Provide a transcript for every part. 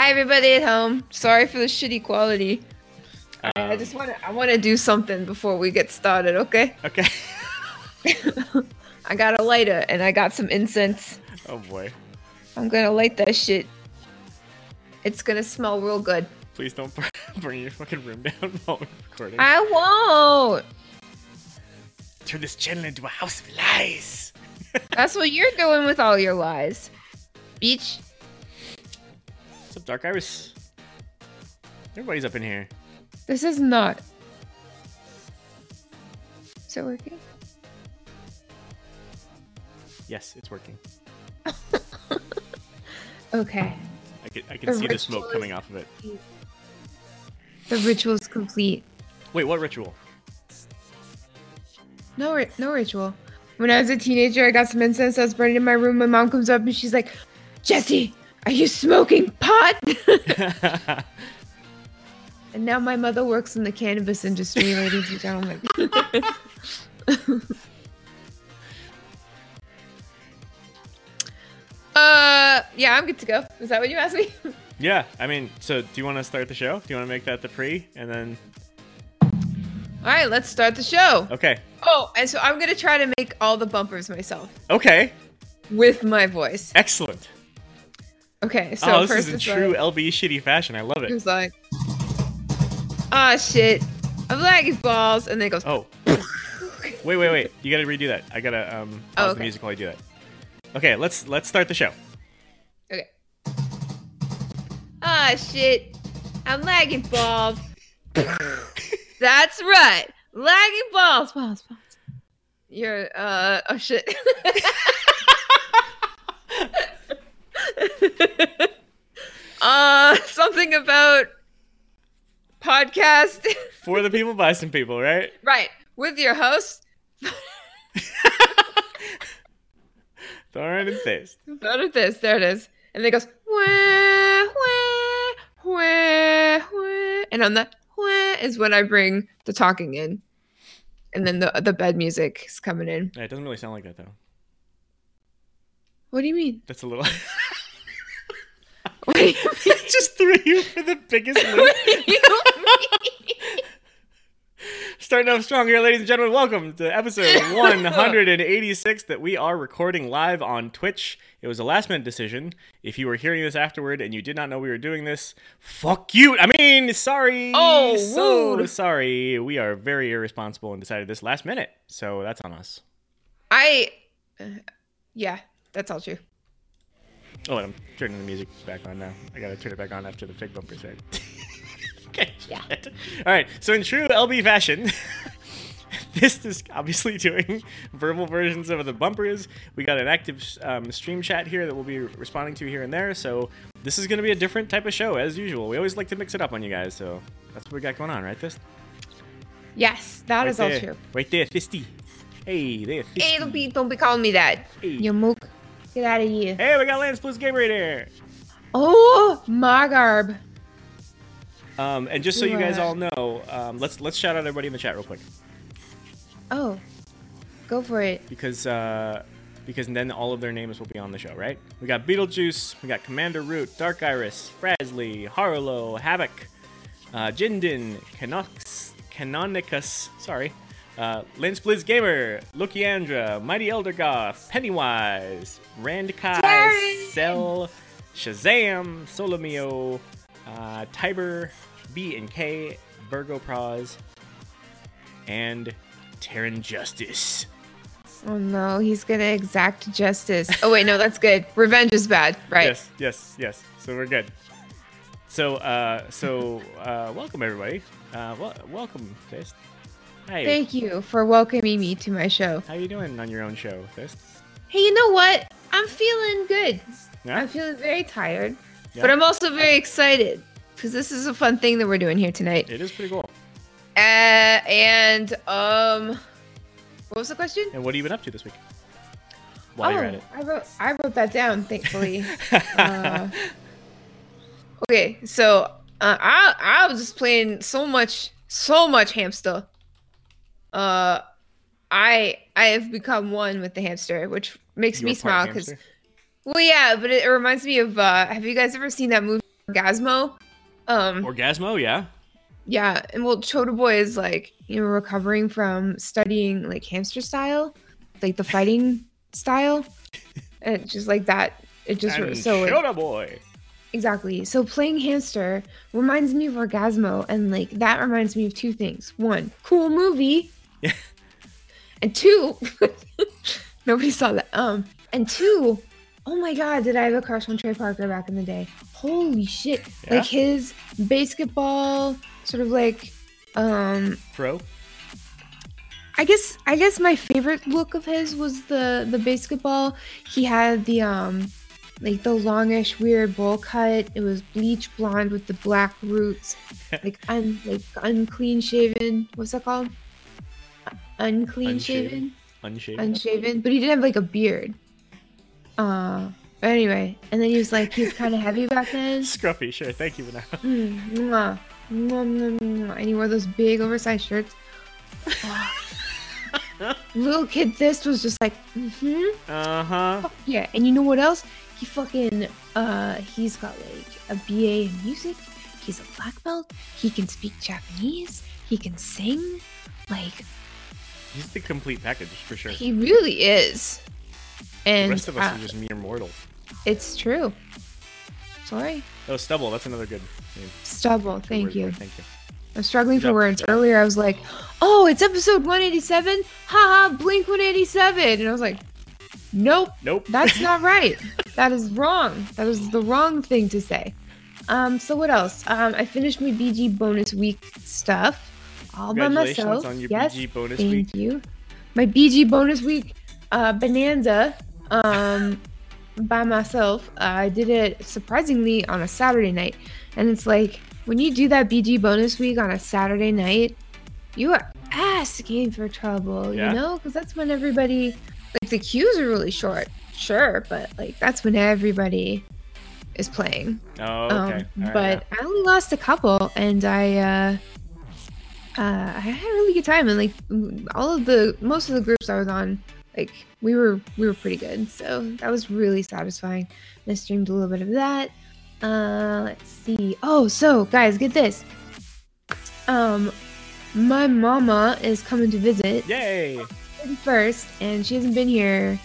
Hi everybody at home. Sorry for the shitty quality. I- I Um, just want to I want to do something before we get started, okay? Okay. I got a lighter and I got some incense. oh boy. I'm to light that shit. It's to smell real good. Please don't bring your fucking room down while we're recording. I won't. Turn this channel into a house of lies. That's what you're doing with all your lies. Beach. Up, Dark Iris? Everybody's up in here. This is not. Is it working? Yes, it's working. Okay. I can, I can The see the smoke coming off of it. The ritual's complete. Wait, what ritual? No, ri- no ritual. When I was a teenager, I got some incense. I was burning in my room. My mom comes up and she's like, "Jesse, are you smoking pot?" and now my mother works in the cannabis industry, ladies and gentlemen. uh, yeah, I'm good to go. Is that what you asked me? yeah, I mean, so do you want to start the show? Do you want to make that the pre? And then. All right, let's start the show. Okay. Oh, and so I'm gonna try to make all the bumpers myself Okay. with my voice. Excellent. Okay, so oh, this first is in true like- LB shitty fashion. I love It was like, ah, shit. I'm lagging balls. And then it goes, Oh. Wait, wait, wait. You gotta redo that. I gotta um pause Oh, the music while I do that. Okay, let's let's start the show. okay. Ah, shit. I'm lagging balls. That's right. Lagging balls. Balls, balls. You're, uh, oh, shit. uh, something about podcast. For the people, by some people, right? right. With your host, Thorn and Fist. Out of this, there it is. And then it goes wah, wah, wah, wah. and on the wah is when I bring the talking in. And then the the bed music is coming in. Yeah, it doesn't really sound like that though. What do you mean? That's a little. What do you mean? Just threw you for the biggest loop. What mean? Starting off strong here, ladies and gentlemen. Welcome to episode 186 that we are recording live on Twitch. It was a last minute decision. If you were hearing this afterward and you did not know we were doing this, fuck you. I mean, sorry. Oh, so rude. sorry. We are very irresponsible and decided this last minute. So that's on us. I uh, yeah, that's all true. Oh, and I'm turning the music back on now. I gotta turn it back on after the fake bumper said. okay. Yeah. All right. So in true LB fashion, this is obviously doing verbal versions of the bumpers. We got an active um, stream chat here that we'll be responding to here and there. So this is gonna be a different type of show as usual. We always like to mix it up on you guys. So that's what we got going on, right? This. Yes, that right is all true. Right there, fisty. Hey, there, fisty. Hey, don't be don't be calling me that. Hey. You mook. Get out of here. Hey, we got Lance Blizz Gamer right here. Oh, my garb. Um, and just so you guys What? all know, um, let's let's shout out everybody in the chat real quick Oh, go for it. because uh, because then all of their names will be on the show, right? We got Beetlejuice, we got Commander Root, Dark Iris, Frasley, Harlow, Havoc, uh, Jindin, Canox, Canonicus, sorry, uh, Lance Blizz Gamer, Lukiandra, Mighty Elder Goth, Pennywise, Rand Kai, Darren! Cell, Shazam, Solomio, uh, Tiber, B and K, Virgo Praz, and Terran Justice. Oh no, he's gonna exact justice. Oh wait, no, that's good. Revenge is bad, right? Yes, yes, yes. So we're good. So, uh, so, uh, welcome everybody. Uh, wel- welcome, Fist. Hi. Thank you for welcoming me to my show. How are you doing on your own show, Fist? Hey, you know what? I'm feeling good. Yeah? I'm feeling very tired, Yeah. but I'm also very excited because this is a fun thing that we're doing here tonight. It is pretty cool. Uh, and um, what was the question? And what have you been up to this week? While you're at it. Oh, I wrote I wrote that down, thankfully. uh, okay, so uh, I I was just playing so much so much hamster. Uh, I I have become one with the hamster, which makes You me smile because well, yeah, but it, it reminds me of uh, have you guys ever seen that movie Orgazmo. Um, Orgazmo, yeah. yeah, and well, Choda Boy is like you know recovering from studying like hamster style, like the fighting style, and it's just like that. It just And so like, boy. Exactly. So playing hamster reminds me of Orgazmo, and like that reminds me of two things. One, cool movie. Yeah. And two, nobody saw that. Um, and two, oh my god, did I have a crush on Trey Parker back in the day? Holy shit! Yeah? Like his basketball, sort of like, um, Fro. I guess I guess my favorite look of his was the the basketball. He had the um like the longish weird bowl cut. It was bleach blonde with the black roots, like un like unclean shaven. What's that called? Unclean Unshaven. shaven, Unshaven. unshaven. But he didn't have like a beard. Uh, but anyway, and then he was like he was kind of heavy back then. Scruffy, sure. Thank you, Vanessa. Mm, mwah, mwah, mwah, mwah. And he wore those big oversized shirts. Little kid this was just like, mm-hmm. Uh huh. Fuck yeah. And you know what else? He fucking uh he's got like a BA in music. He's a black belt. He can speak Japanese. He can sing. Like He's the complete package for sure. he really is. The And rest of us uh, are just mere mortals. it's true. Sorry. Oh, stubble. That's another good name. Stubble, Good thank you. for Thank you. I'm struggling for Yep, words. Earlier, I was like, "Oh, it's episode 187." Haha, Blink 187, and I was like, "Nope, Nope. that's not right. that is wrong. That is the wrong thing to say." Um, so what else? Um, I finished my BG bonus week stuff all by myself. on your yes, BG bonus thank week. you. My BG bonus week uh, bonanza um, by myself. Uh, I did it surprisingly on a Saturday night, and it's like when you do that BG bonus week on a Saturday night, you are asking for trouble, Yeah. you know, because that's when everybody like the queues are really short, sure, but like that's when everybody is playing. Oh, okay. Um, right, but I only lost a couple, and I uh, uh, I had a really good time, and like all of the most of the groups I was on, like we were we were pretty good, so that was really satisfying. And I streamed a little bit of that. Uh, let's see. Oh, so guys, get this. Um, my mama is coming to visit. Yay. first, and she hasn't been here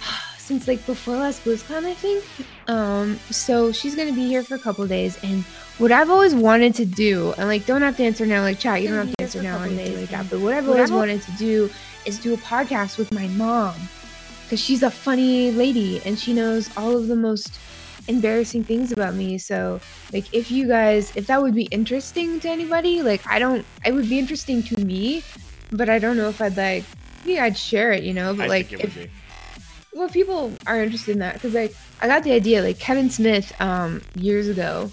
since like before last BlizzCon, I think. Um, so she's gonna be here for a couple days, and what I've always wanted to do, and like, don't have to answer now, like, chat, you don't have to answer now or anything like that. But what I've always wanted to do is do a podcast with my mom, because she's a funny lady and she knows all of the most embarrassing things about me. So, like, if you guys, if that would be interesting to anybody, like, I don't, it would be interesting to me, but I don't know if I'd like, yeah, I'd share it, you know. But I like, think it if would be. well, people are interested in that because like I got the idea. Like Kevin Smith, um, years ago,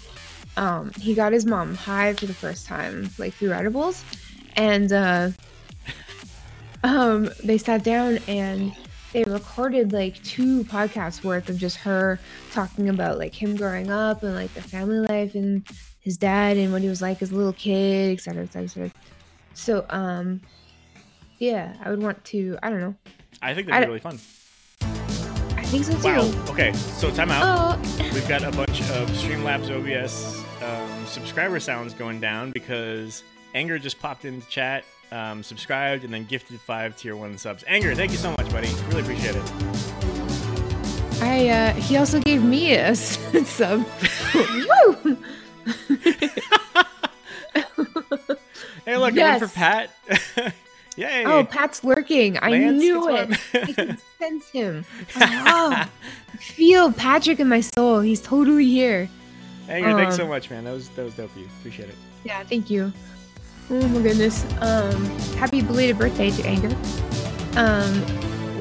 um, he got his mom high for the first time, like through edibles, and uh, um, they sat down and they recorded like two podcasts worth of just her talking about like him growing up and like the family life and his dad and what he was like as a little kid, et cetera, et cetera, et cetera. So, um, yeah, I would want to. I don't know. I think that'd be really fun. I think so too. Wow. Okay, so time out. Oh, We've got a bunch of Streamlabs OBS subscriber sounds going down because Anger just popped into chat, um, subscribed, and then gifted five tier one subs. Anger, thank you so much, buddy. Really appreciate it. I uh he also gave me a sub. Woo! Hey, look, Yes. For Pat. Yay! Oh, Pat's lurking. I knew it. I can sense him. Oh, I feel Patrick in my soul. He's totally here. Anger, thanks so um, much, man. That was that was dope. of You appreciate it. Yeah, thank you. Oh my goodness. Um, happy belated birthday to Anger. Um,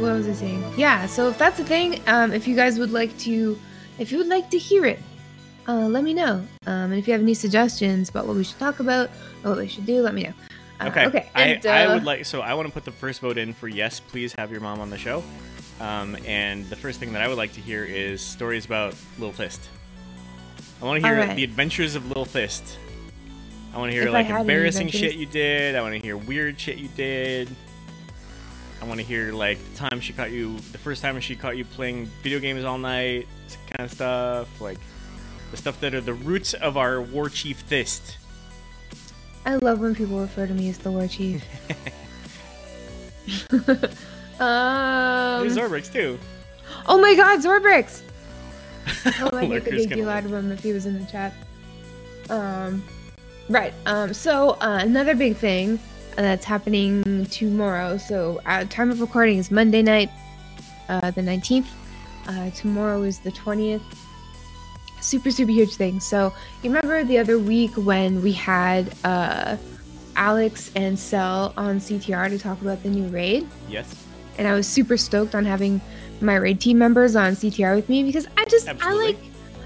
what was I saying? Yeah. So if that's the thing, um, if you guys would like to, if you would like to hear it, uh, let me know. Um, and if you have any suggestions about what we should talk about or what we should do, let me know. Uh, Okay. Okay. I, And, I uh, would like so I want to put the first vote in for yes, please have your mom on the show. Um, and the first thing that I would like to hear is stories about Lil Fist. I want to hear Alright. the adventures of Lil Fist. I want to hear If like embarrassing shit you did. I want to hear weird shit you did. I want to hear like the time she caught you, the first time she caught you playing video games all night, kind of stuff. Like, the stuff that are the roots of our war chief Fist. I love when people refer to me as the war chief. um, There's Zorbrix too. oh my god, Zorbrix! Oh, I make a Lurker's big gonna deal out of him if he was in the chat. Um, right. Um, so uh, another big thing uh, that's happening tomorrow. So uh, time of recording is Monday night, uh, the nineteenth. Uh, tomorrow is the twentieth. Super super huge thing. So you remember the other week when we had uh, Alex and Cell on CTR to talk about the new raid, Yes. and I was super stoked on having my raid team members on CTR with me because I just Absolutely. I like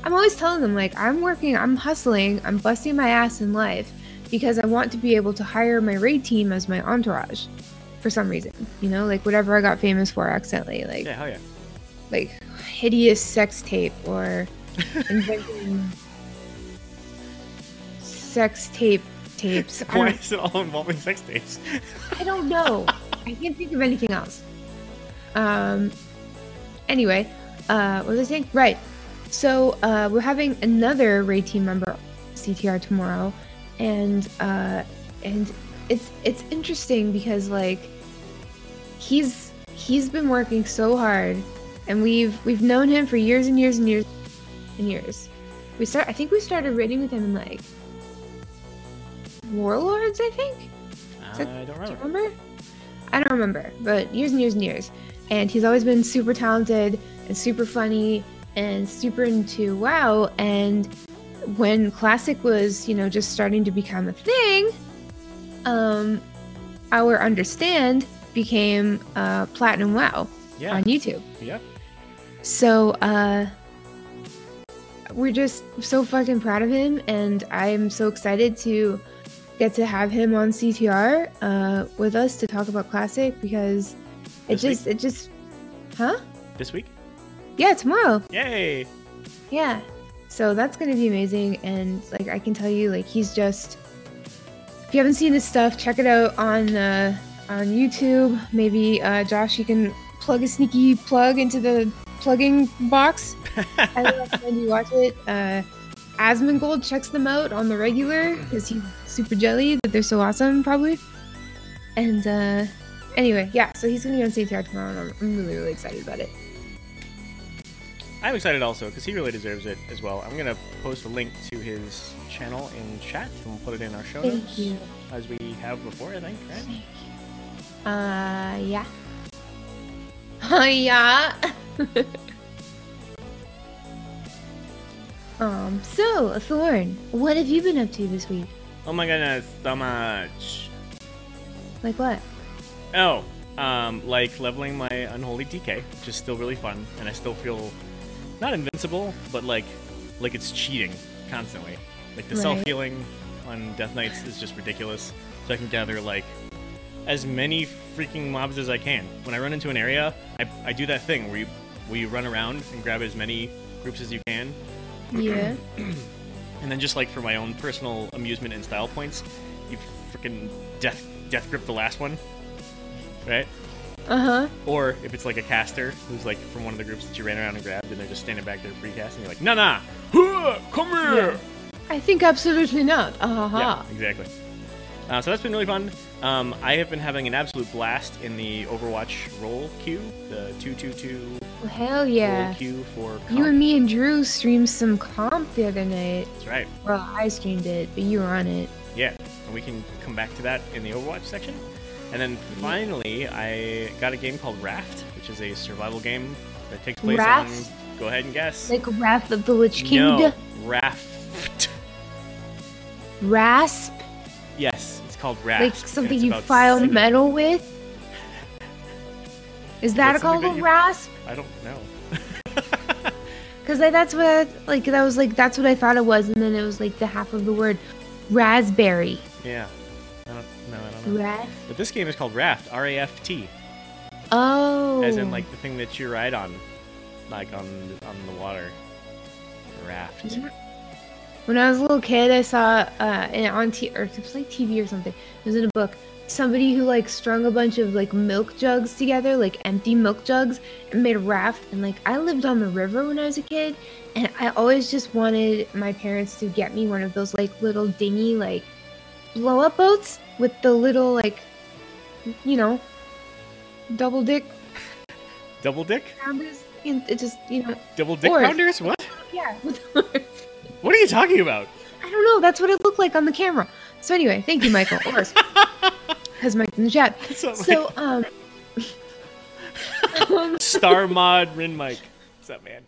I'm always telling them like I'm working, I'm hustling, I'm busting my ass in life because I want to be able to hire my raid team as my entourage for some reason. You know, like whatever I got famous for accidentally, like Yeah, hell yeah. like hideous sex tape or inventing sex tape tapes. Why is it all involving sex tapes? I don't know. I can't think of anything else. Um. Anyway, uh, what was I saying? Right. So uh, we're having another raid team member CTR tomorrow, and uh, and it's it's interesting because like he's he's been working so hard, and we've we've known him for years and years and years and years. We start. I think we started raiding with him in like Warlords. I think. I don't Do you remember. remember? I don't remember, but years and years and years. And he's always been super talented and super funny and super into WoW. And when Classic was, you know, just starting to become a thing, um, our Understand became uh, Platinum WoW Yeah. on YouTube. yeah So, uh, we're just so fucking proud of him, and I'm so excited to get to have him on CTR uh, with us to talk about Classic because it This week? just, it just, huh? This week? Yeah, tomorrow. Yay! Yeah. So that's gonna be amazing, and like I can tell you, like he's just. If you haven't seen this stuff, check it out on uh, on YouTube. Maybe uh, Josh, you can plug a sneaky plug into the plugging box. I recommend you watch it. Uh, Asmongold checks them out on the regular because he's super jelly that they're so awesome, probably. And uh, anyway, yeah. So he's gonna be on CTR tomorrow, and I'm, I'm really really excited about it. I'm excited also because he really deserves it as well. I'm gonna post a link to his channel in chat and we'll put it in our show Thank notes you. as we have before. I think, right? Uh, yeah. Uh, yeah. um, so, Thorn, what have you been up to this week? Oh my goodness, so much. Like what? Oh, um, like leveling my unholy DK, which is still really fun, and I still feel not invincible, but like like it's cheating constantly. Like the Right. self healing on Death Knights is just ridiculous. So I can gather like as many freaking mobs as I can. When I run into an area, I, I do that thing where you where you run around and grab as many groups as you can, Yeah. and then just like for my own personal amusement and style points, you freaking death death grip the last one, right? Uh huh. Or if it's like a caster who's like from one of the groups that you ran around and grabbed, and they're just standing back there free casting, you're like, nah, nah, huh, come here. I think absolutely not. Uh huh. Yeah, exactly. Uh, so that's been really fun. Um, I have been having an absolute blast in the Overwatch roll queue, the two two two hell roll yeah. queue for. Comp. You and me and Drew streamed some comp the other night. That's right. Well, I streamed it, but you were on it. Yeah, and we can come back to that in the Overwatch section. And then finally, I got a game called Raft, which is a survival game that takes place Raft? on. Go ahead and guess. Like Raft of the Lich King. No, Raft. Rasp. Yes, it's called Raft. Like something you file singing. metal with? Is that, that called something a rasp? I don't know. Because like, that's what I, like that was like that's what I thought it was, and then it was like the half of the word raspberry. yeah, don't know. I don't know. Rasp. But this game is called Raft. R A F T. Oh. As in like the thing that you ride on, like on on the water. Raft. When I was a little kid, I saw uh in, on t or it was like TV or something. It was in a book. somebody who like strung a bunch of like milk jugs together, like empty milk jugs, and made a raft. And like I lived on the river when I was a kid, and I always just wanted my parents to get me one of those like little dingy like blow up boats with the little like you know double dick Double dick? rounders. And it just you know Double dick Oars. rounders? What? yeah. What are you talking about? I don't know. That's what it looked like on the camera. So anyway, thank you, Michael. Oars. Because Mike's in the chat. So um. um, Star Mod Rin Mike. What's up, man?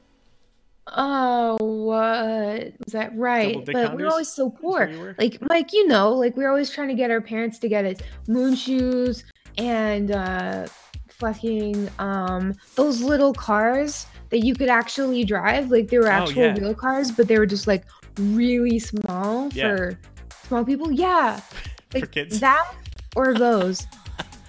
Oh, what was that right? But we're always so poor. Like Mike, you know, like we are always trying to get our parents to get us moon shoes and uh fucking um those little cars that you could actually drive. Like they were Oh, actual yeah. real cars, but they were just like really small Yeah. for small people. Yeah. For kids? That or those.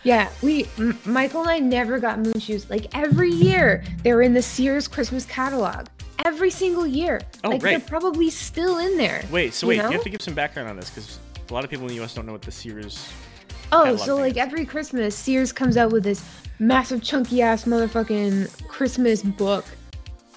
Yeah, we M- Michael and I never got moon shoes. Like every year, they were in the Sears Christmas catalog. Every single year. Oh, like right. they're probably still in there. Wait, so wait, you, know? have to give some background on this because a lot of people in the US don't know what the Sears. Oh, so like is. every Christmas, Sears comes out with this massive chunky ass motherfucking Christmas book.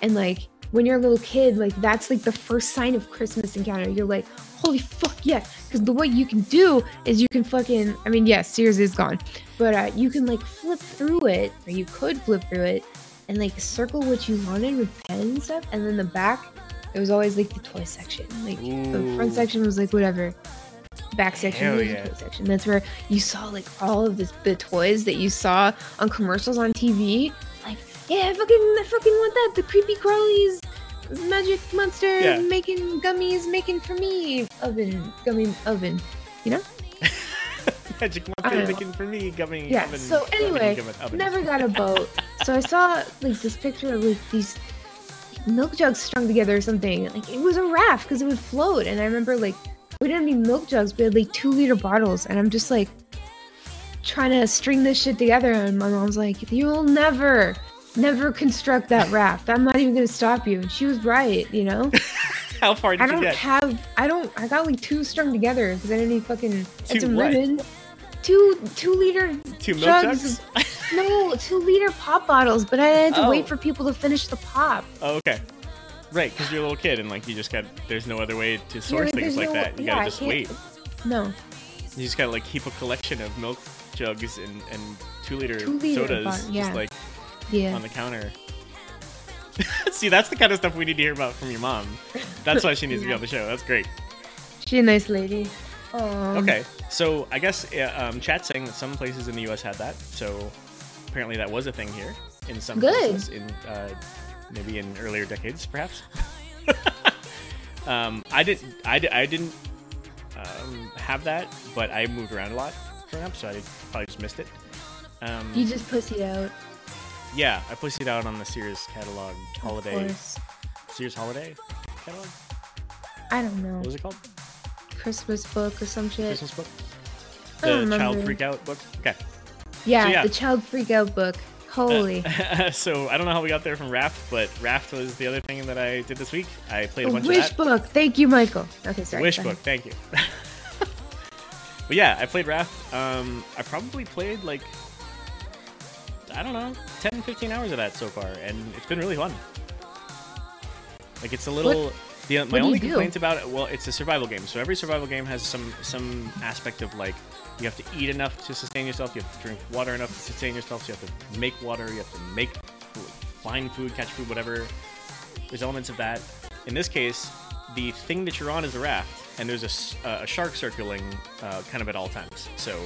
And like when you're a little kid, like that's like the first sign of Christmas in Canada. You're like, holy fuck yes. Because the way you can do is you can fucking I mean, yes, Sears is gone. But uh, you can like flip through it, or you could flip through it and like circle what you wanted with pen and stuff. And then the back, it was always like the toy section. Like the front section was like whatever. Back section was yeah. the toy section. That's where you saw like all of this, the toys that you saw on commercials on TV. Like, yeah, I fucking, I fucking want that. The creepy crawlies, magic monster Yeah. making gummies, making for me oven, gummy oven. You know? Magic I know. making for me gummy. Yeah. oven- so anyway, oven- oven. never got a boat. so I saw like this picture of like these milk jugs strung together or something. Like it was a raft because it would float. And I remember like we didn't need milk jugs, we had like two liter bottles, and I'm just like trying to string this shit together. And my mom's like, "You'll never." Never construct that raft. I'm not even gonna stop you. And she was right, you know? How far did I you don't have I don't I got like two strung together because I didn't need fucking Two it's a what? ribbon. Two two liter Two milk jugs. No, two liter pop bottles, but I had to Oh. wait for people to finish the pop. oh, okay. Right, because you're a little kid and like you just got there's no other way to source like, things like no- that. You yeah, gotta just wait. No, You just gotta like keep a collection of milk jugs and, and two liter Two liter sodas yeah. just like yeah. on the counter. See, that's the kind of stuff we need to hear about from your mom. That's why she needs to be on the show. That's great. She's a nice lady. Um, Okay, so I guess yeah, um, chat's saying that some places in the U.S. had that. So apparently that was a thing here in some Good. places in uh, maybe in earlier decades, perhaps. um, I didn't. I, I didn't um, have that, but I moved around a lot growing up, so I probably just missed it. Um, You just pussy out. yeah, I pushed it out on the Sears catalog holiday. Sears holiday catalog. I don't know. What was it called? Christmas book or some shit. Christmas book. The Child. Freak Out book. Okay. Yeah, So, yeah. the child freak out book. Holy. so I don't know how we got there from Raft, but Raft was the other thing that I did this week. I played a A bunch wish of that. Wish book. Thank you, Michael. Okay, sorry. Wish book, thank you. but yeah, I played Raft. Um, I probably played like I don't know, 10, 15 hours of that so far, and it's been really fun. Like it's a little. The, my what do you only complaint about it, well, it's a survival game. So every survival game has some some aspect of like you have to eat enough to sustain yourself. You have to drink water enough to sustain yourself. So you have to make water. You have to make food, find food, catch food, whatever. There's elements of that. In this case, the thing that you're on is a raft, and there's a, uh, a shark circling uh, kind of at all times. So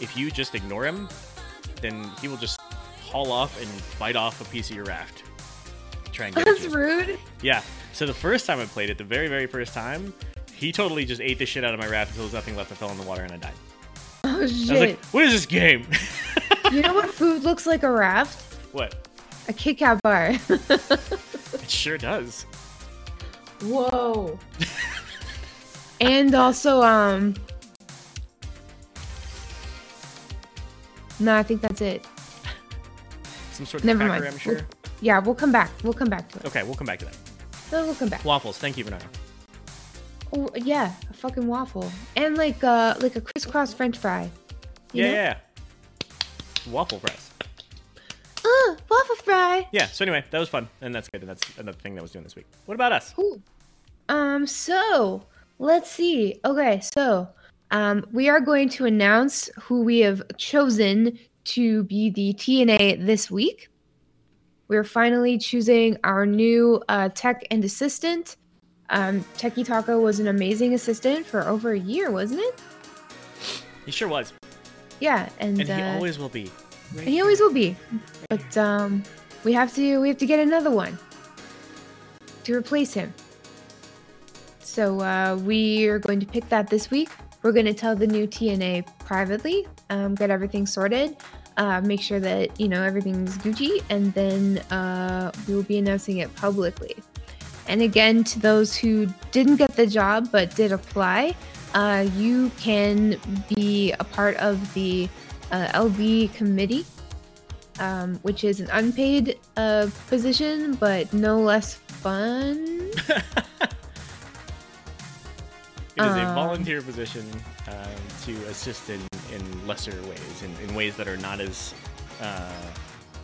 if you just ignore him, then he will just haul off and bite off a piece of your raft. Try and get That's rude. Yeah. So the first time I played it, the very, very first time, he totally just ate the shit out of my raft until there was nothing left. I fell in the water and I died. Oh I was shit. like, what is this game? you know what food looks like a raft? what? A Kit Kat bar. It sure does. Whoa. and also, um. No, I think that's it. Some sort of Never cracker, mind. I'm sure. Yeah, we'll come back. We'll come back to it. Okay, we'll come back to that. No, we'll come back. Waffles. Thank you, Vanessa. Oh, yeah, a fucking waffle, and like uh, like a crisscross French fry. Yeah, yeah, yeah. Waffle fries. Uh, waffle fry. Yeah. So anyway, that was fun, and that's good, and that's another thing that was doing this week. What about us? Cool. Um, so let's see. Okay, so um, we are going to announce who we have chosen to be the TNA this week. We're finally choosing our new uh, tech and assistant. Um, Techie Taco was an amazing assistant for over a year, wasn't it? He sure was, Yeah, and, and he uh, always will be. Right and he always will be. But um, we have to we have to get another one to replace him. So uh, we are going to pick that this week. We're going to tell the new TNA privately, um, get everything sorted, uh, make sure that you know everything's Gucci, and then uh, we will be announcing it publicly. And again, to those who didn't get the job but did apply, uh, you can be a part of the uh, LV committee, um, which is an unpaid uh, position but no less fun. It is a Um, volunteer position um, to assist in, in lesser ways, in, in ways that are not as uh,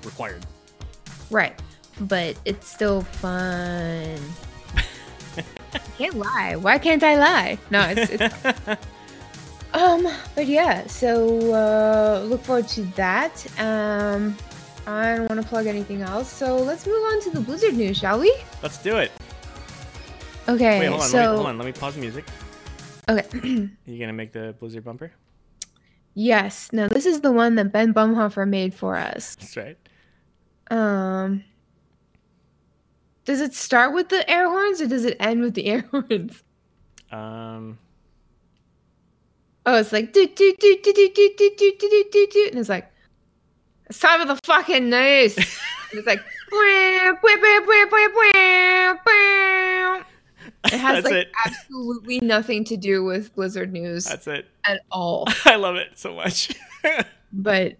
required. Right. But it's still fun. can't lie. Why can't I lie? No, it's, it's um but yeah, so uh look forward to that. Um I don't want to plug anything else. So let's move on to the Blizzard news, shall we? Let's do it. Okay. Wait, hold on. so let me, hold on. Let me pause the music. Okay. you gonna make the Blizzard bumper? yes. Now this is the one that Ben Bumhofer made for us. That's right. Um Does it start with the air horns or does it end with the air horns? Um, Oh, it's like do do do do do do do do do do do and it's like it's time for the fucking news. and it's like "Bwah, bwah, bwah, bwah, bwah, bwah, bwah." It has like it. absolutely nothing to do with Blizzard news that's it. at all. I love it so much. But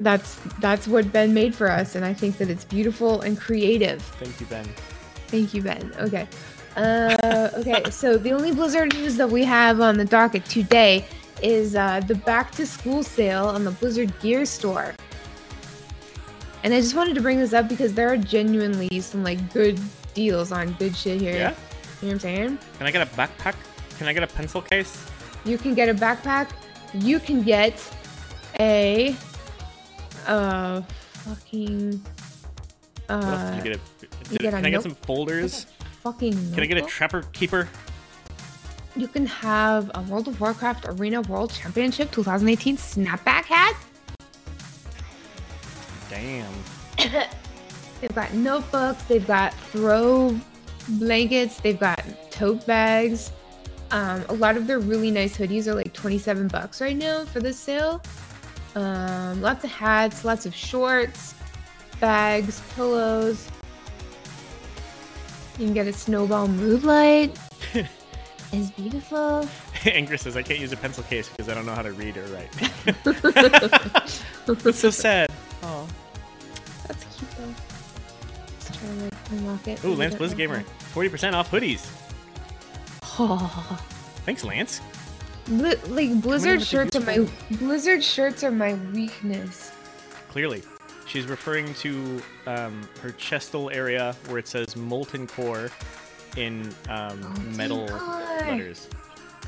that's that's what Ben made for us, and I think that it's beautiful and creative. Thank you, Ben. Thank you, Ben. Okay. Uh, okay, so the only Blizzard news that we have on the docket today is uh, the back to school sale on the Blizzard Gear Store. And I just wanted to bring this up because there are genuinely some like good deals on good shit here. Yeah. You know what I'm saying? Can I get a backpack? Can I get a pencil case? You can get a backpack. You can get a uh fucking uh you get? A, did, get a can I get some folders? fucking Can I get a trapper keeper? You can have a World of Warcraft Arena World Championship 2018 snapback hat. Damn. They've got notebooks, they've got throw blankets, they've got tote bags. Um, a lot of their really nice hoodies are like 27 bucks right now for this sale. Um, lots of hats, lots of shorts, bags, pillows. You can get a snowball mood light. it's beautiful. Angus says I can't use a pencil case because I don't know how to read or write. it's so sad. Oh. Unlock it. Ooh, Lance that Blizz Gamer, forty percent off hoodies. Oh. Thanks, Lance. Like blizzard shirts are my blizzard shirts are my weakness. Clearly, she's referring to um, her chestal area where it says molten core in um, Molten metal core. letters.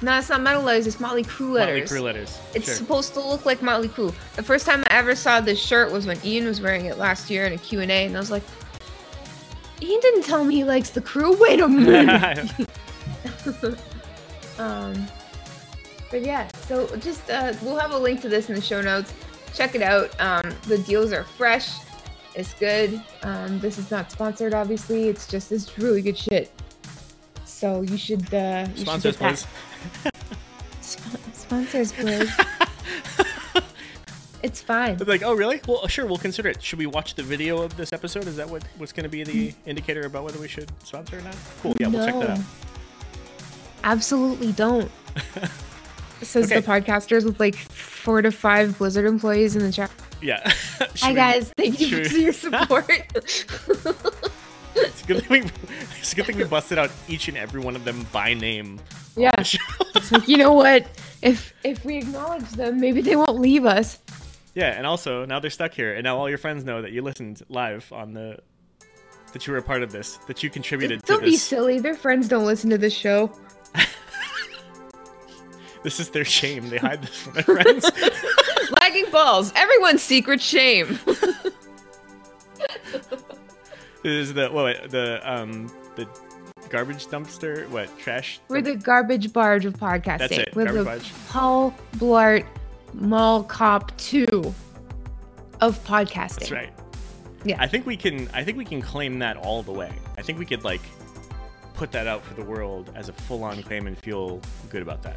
No, it's not metal letters. It's Motley Crue Motley letters. Crue letters. It's sure. supposed to look like Motley Crue. The first time I ever saw this shirt was when Ian was wearing it last year in a Q&A, and I was like, Ian didn't tell me he likes the crew. Wait a minute. um, but yeah, so just uh, we'll have a link to this in the show notes. Check it out. Um, the deals are fresh. It's good. Um, this is not sponsored, obviously. It's just it's really good shit. So you should uh, you Sponsors, should please. Sp- sponsors, please. It's fine. They're like, oh, really? Well, sure, we'll consider it. Should we watch the video of this episode? Is that what what's going to be the indicator about whether we should sponsor or not? Cool. Yeah, we'll check that out. Absolutely don't. Says Okay. the podcasters with like four to five Blizzard employees in the chat. Yeah. Should Hi we- guys, thank you for we- your support. good thing we, it's a good thing we busted out each and every one of them by name. on Yeah. the show. It's like, you know what? If if we acknowledge them, maybe they won't leave us. Yeah, and also now they're stuck here, and now all your friends know that you listened live on the that you were a part of this, that you contributed to Don't be silly. Their friends don't listen to this show. This is their shame. They hide this from their friends. Lagging balls. Everyone's secret shame. this is the what the um the garbage dumpster what trash We're the garbage barge of podcasting. That's it, We're garbage the barge. Paul Blart Mall Cop 2 of podcasting. That's right. Yeah. I think we can. I think we can claim that all the way. I think we could like put that out for the world as a full-on claim and feel good about that.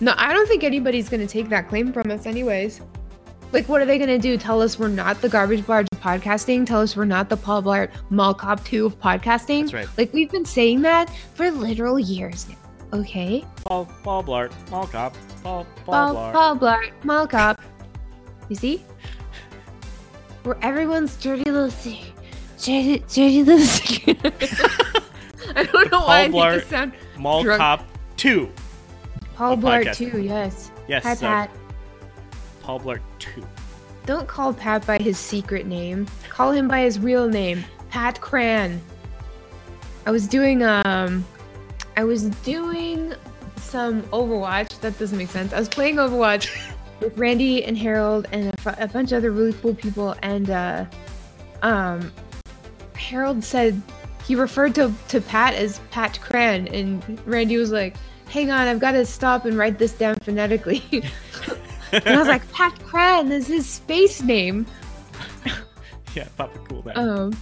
No, I don't think anybody's going to take that claim from us, anyways. Like, what are they going to do? Tell us we're not the garbage barge of podcasting? Tell us we're not the Paul Blart Mall Cop 2 of podcasting? That's right. Like, we've been saying that for literal years now. Okay? Paul, Paul Blart, Mall Cop, Paul, Paul, Paul, Blart. Paul Blart Mall Cop. You see? Where everyone's dirty little secret. Dirty, dirty little secret. I don't know why I Paul need Blart to sound Mall drunk. Cop Two. Paul Blart too, yes. Yes, Hi. Pat. Paul Blart Two. Don't call Pat by his secret name. Call him by his real name, Pat Cran. I was doing um I was doing some Overwatch. That doesn't make sense. I was playing Overwatch with Randy and Harold and a, a bunch of other really cool people and uh um Harold said he referred to to Pat as Pat Cran and Randy was like, "Hang on, I've got to stop and write this down phonetically." and I was like, "Pat Cran is his space name." Yeah, Papa Cool Man. Um,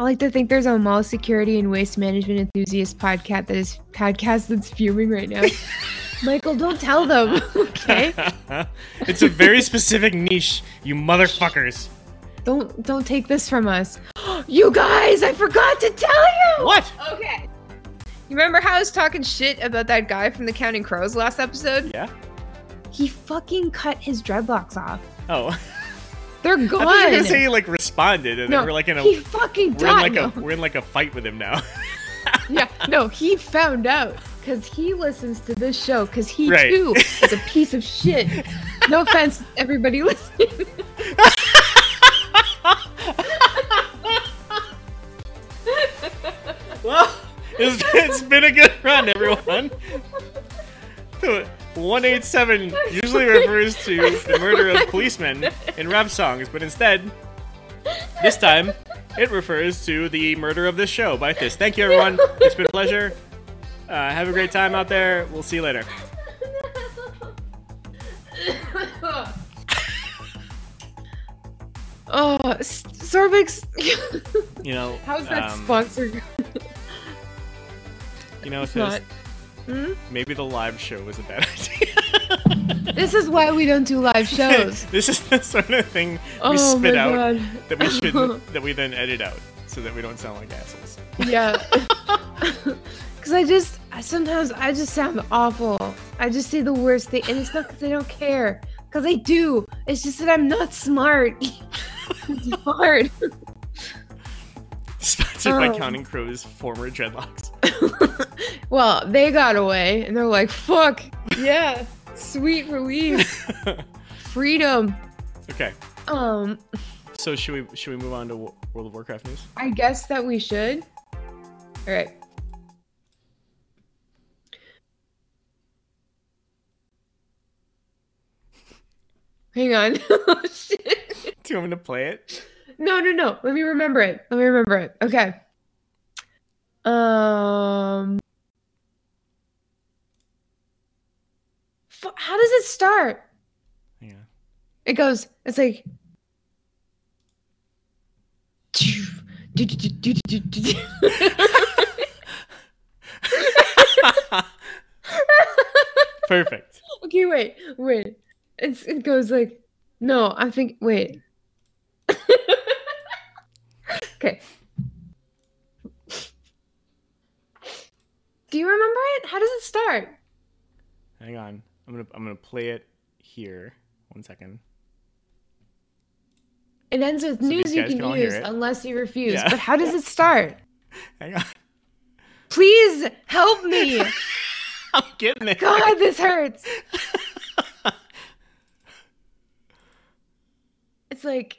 I like to think there's a mall security and waste management enthusiast podcast that is podcast that's fuming right now. Michael, don't tell them, okay? it's a very specific niche, you motherfuckers. Don't don't take this from us. you guys, I forgot to tell you. What? Okay. You remember how I was talking shit about that guy from the Counting Crows last episode? Yeah. He fucking cut his dreadlocks off. Oh, They're I gone. thought you were gonna say he like responded, and no, then we're like in a he fucking we're in died. like a we're in like a fight with him now. yeah, no, he found out because he listens to this show because he Right. too is a piece of shit. No offense, everybody listening. well, it's, it's been a good run, everyone. So, 187 usually refers to the murder of policemen in rap songs, but instead, this time, it refers to the murder of this show by Fist. Thank you, everyone. It's been a pleasure. Uh, have a great time out there. We'll see you later. oh, S- Zorbrix. You know, How's that um, sponsored? You know, It's Fist, not. Hmm? maybe the live show was a bad idea. This is why we don't do live shows. this is the sort of thing we oh spit out god. that we should that we then edit out so that we don't sound like assholes. Yeah. Because I just, I sometimes I just sound awful. I just say the worst thing, and it's not because I don't care. Because I do. It's just that I'm not smart. it's hard. Sponsored by Oh. Counting Crows' former dreadlocks. well, they got away, and they're like, "Fuck, yeah, sweet relief, freedom." okay, Um, so should we should we move on to World of Warcraft news? I guess that we should. All right. Hang on. oh, shit. Do you want me to play it? No, no, no. Let me remember it. Let me remember it. Okay. Um. Fu- How does it start? On. It goes. It's like. Perfect. okay, wait, wait. It's, it goes like. No, I think. Wait. okay. Do you remember it? How does it start? Hang on. I'm gonna I'm gonna play it here. One second. It ends with So news you can can use unless you refuse. Yeah. But how does it start? Hang on. Please help me. I'm getting it. God, this hurts. It's like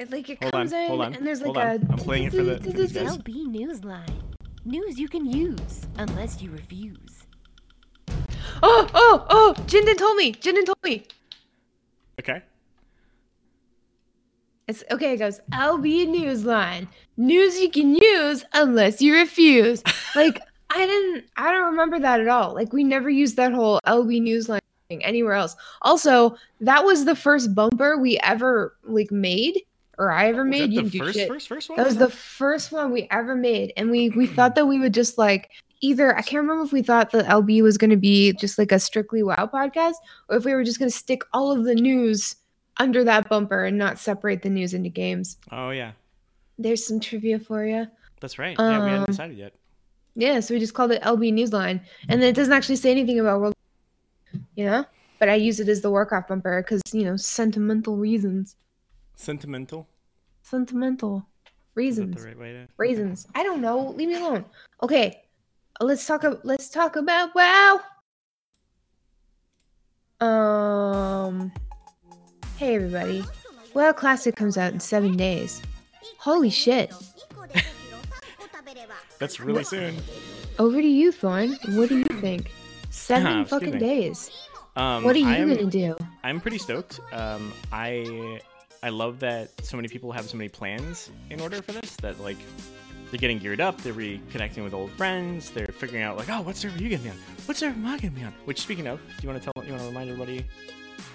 it like it Hold on, comes in hold on, and there's like hold on. a I'm playing it for the- for these guys. LB Newsline. News you can use unless you refuse. Oh, oh, oh, Jinden told me. Jinden told me. Okay. It's okay, it goes LB Newsline. News you can use unless you refuse. Like I didn't I don't remember that at all. Like we never used that whole LB Newsline thing anywhere else. Also, that was the first bumper we ever like made or I ever Was made. that You the do first, shit. first, first one? That was the first one we ever made, and we we thought that we would just like either I can't remember if we thought that LB was going to be just like a strictly WoW podcast, or if we were just going to stick all of the news under that bumper and not separate the news into games. Oh yeah, There's some trivia for you. that's right. yeah, we hadn't Um, decided yet. Yeah, so we just called it LB Newsline, and then it doesn't actually say anything about World, you know. But I use it as the Warcraft bumper because you know sentimental reasons, Sentimental. Sentimental Is that reasons. the right way to? Raisins. I don't know. Leave me alone. Okay. Let's talk ab- let's talk about WoW. Um Hey everybody. WoW Classic comes out in 7 days. Holy shit. That's really soon. Over to you, Thorn. What do you think? 7 Excuse fucking me. days. Um, What are you I am, going to do? I'm pretty stoked. Um, I I love that so many people have so many plans in order for this. That like they're getting geared up. They're reconnecting with old friends. They're figuring out like, oh, what server are you gonna be on? What server am I gonna be on? Which speaking of, do you want to tell? You want to remind everybody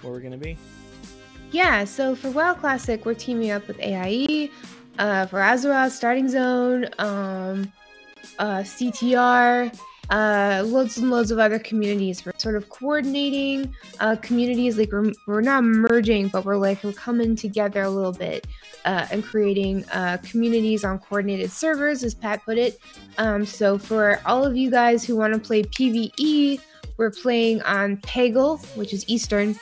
where we're gonna be? Yeah, so for WoW Classic, we're teaming up with AIE, uh, for Azeroth, Starting Zone, um, uh, CTR, uh, loads and loads of other communities. We're sort of coordinating uh, communities, like we're, we're not merging, but we're like we're coming together a little bit uh, and creating uh, communities on coordinated servers, as Pat put it. Um, so for all of you guys who want to play PVE, we're playing on Pagle, which is Eastern,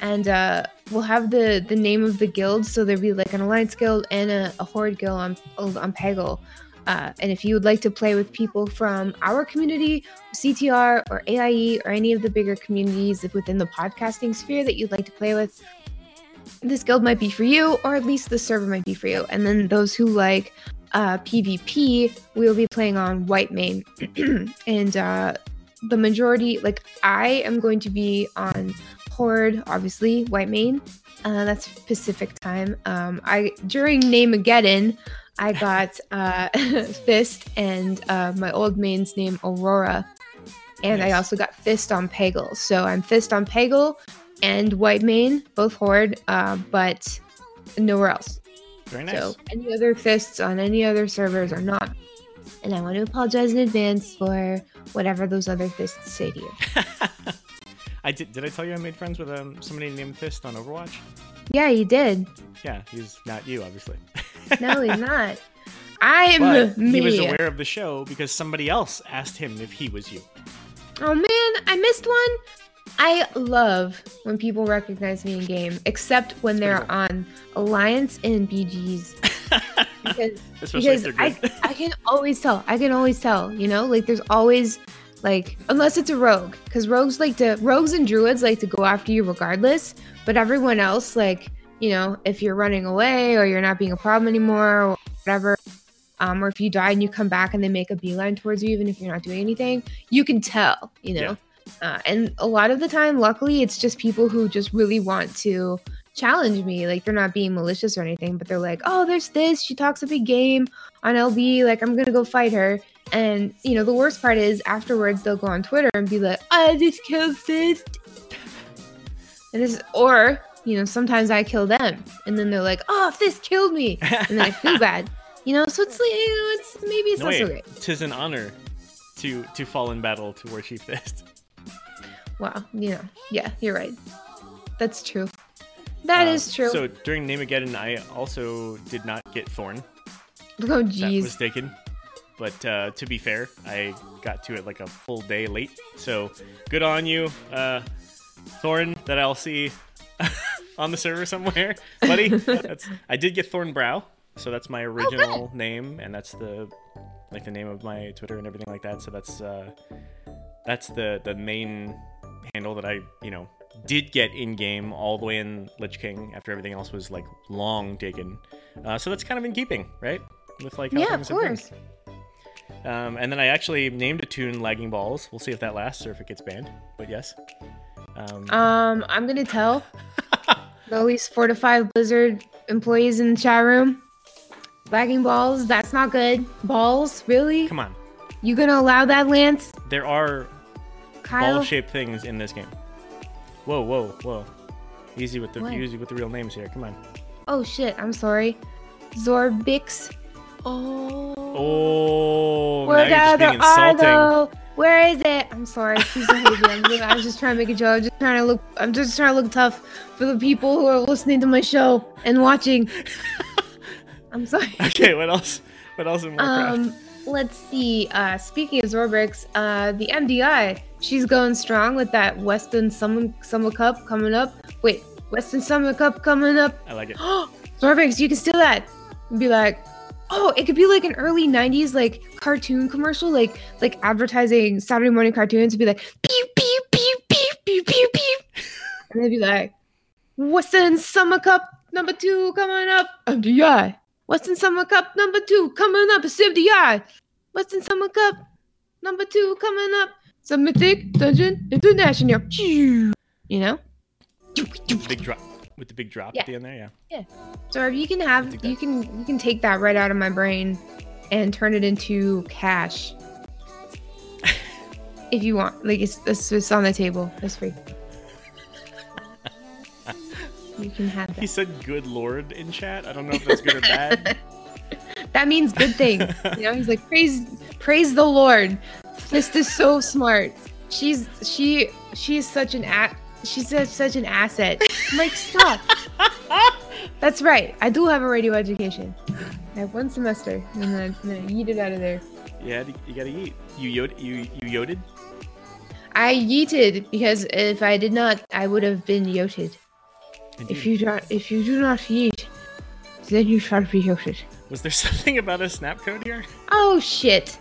and uh, we'll have the the name of the guild. So there'll be like an alliance guild and a, a horde guild on on Pagle. Uh, and if you would like to play with people from our community, CTR or AIE or any of the bigger communities within the podcasting sphere that you'd like to play with, this guild might be for you, or at least the server might be for you. And then those who like uh, PvP, we'll be playing on Whitemane. and uh, the majority, like I am going to be on Horde, obviously, Whitemane. Uh, that's Pacific time. Um, I during Namageddon, I got uh, Fist and uh, my old main's name Aurora, and I also got Fist on Pagle. So I'm Fist on Pagle and Whitemane, both Horde, uh, but nowhere else. Very nice. So any other fists on any other servers are not. And I want to apologize in advance for whatever those other fists say to you. I did. Did I tell you I made friends with um somebody named Fist on Overwatch? Yeah, you did. Yeah, he's not you, obviously. No, he's not. I'm but me. he was aware of the show because somebody else asked him if he was you. Oh man, I missed one. I love when people recognize me in game, except when they're on Alliance and BGs. Because, because I. I can always tell. I can always tell, you know? Like there's always like unless it's a rogue. Because rogues like to rogues and druids like to go after you regardless. But everyone else, like, you know, if you're running away or you're not being a problem anymore or whatever, um, or if you die and you come back and they make a beeline towards you, even if you're not doing anything, you can tell, you know. Uh, and a lot of the time, luckily, it's just people who just really want to challenge me. Like they're not being malicious or anything, but they're like, "Oh, there's this. She talks a big game on LB. Like I'm gonna go fight her." And you know, the worst part is afterwards they'll go on Twitter and be like, "I just killed Fist," and this, or you know, sometimes I kill them, and then they're like, "Oh, this killed me," and then I feel bad. You know, so it's like, you know, it's maybe it's No, not so great. tis an honor to to fall in battle to war chief Fist. Wow, you know, yeah, you're right. That's true. That Uh, is true. So during Namageddon, I also did not get Thorn. oh, That jeez. was taken. But uh, to be fair, I got to it like a full day late. So good on you, uh, Thorn. That I'll see on the server somewhere, buddy. That's I did get Thornbrow, so that's my original good. name, and that's the like the name of my Twitter and everything like that. So that's uh, that's the the main handle that I you know did get in game all the way in Lich King after everything else was like long taken. Uh, so that's kind of in keeping, right? With like how Yeah, of things been. course. Um, and then I actually named a tune "Lagging Balls." We'll see if that lasts or if it gets banned. But yes. Um, Um, I'm gonna tell the at least four to five Blizzard employees in the chat room. Lagging balls, that's not good. Balls, really? come on, You gonna allow that, Lance? there are Kyle? ball-shaped things in this game. Whoa, whoa, whoa! Easy with the What? easy with the real names here. Come on. Oh shit, I'm sorry. Zorbix. Oh. Oh, now you're just being insulting. though? Where is it? I'm sorry. Please don't hate me. I'm just, I was just trying to make a joke. I'm just trying to look. I'm just trying to look tough for the people who are listening to my show and watching. I'm sorry. Okay, what else? What else in Warcraft? Um, let's see. Uh, speaking of Zorbrix, uh, the MDI, she's going strong with that Western Summer Summer Cup coming up. Wait, Western Summer Cup coming up. I like it. Zorbrix, you can steal that. And be like, oh, it could be like an early '90s like cartoon commercial, like like advertising Saturday morning cartoons. It'd be like, pew pew pew pew pew pew pew, and they'd be like, Western Summer Cup number two coming up. MDI. Western Summer Cup number two coming up. It's MDI. Western Summer Cup number two coming up. Some Mythic Dungeon International. You know. Big drop with the big drop Yeah. at the end there. Yeah. Yeah. So you can have you can you can take that right out of my brain and turn it into cash. if you want. Like it's, it's it's on the table. It's free. You can have He said "good lord" in chat. I don't know if that's good or bad. That means good thing. You know, he's like praise praise the Lord. Fist is so smart. She's she she's such an at she's such, such an asset. I'm like stop. That's right. I do have a radio education. I have one semester, and then, I, and then I yeet it out of there. yeah, you gotta eat. You yod you you yoded. I yeeted because if I did not, I would have been yoted. If you don't, if you do not yeet, then you shall be yoted. Was there something about a snap code here? Oh shit.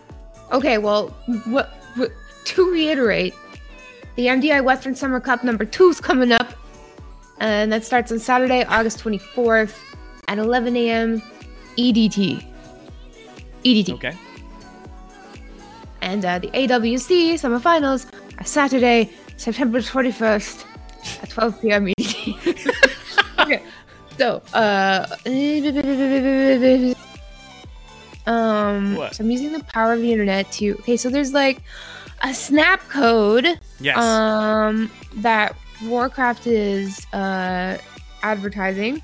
Okay, well, what, what to reiterate, the MDI Western Summer Cup number two is coming up, and that starts on Saturday, August 24th at 11 a.m. EDT. EDT. Okay. And uh, the AWC semifinals are Saturday, September 21st at 12 p.m. EDT. okay, so, uh, um, What? so I'm using the power of the internet to, okay, so there's like a snap code, Yes. um, that Warcraft is, uh, advertising.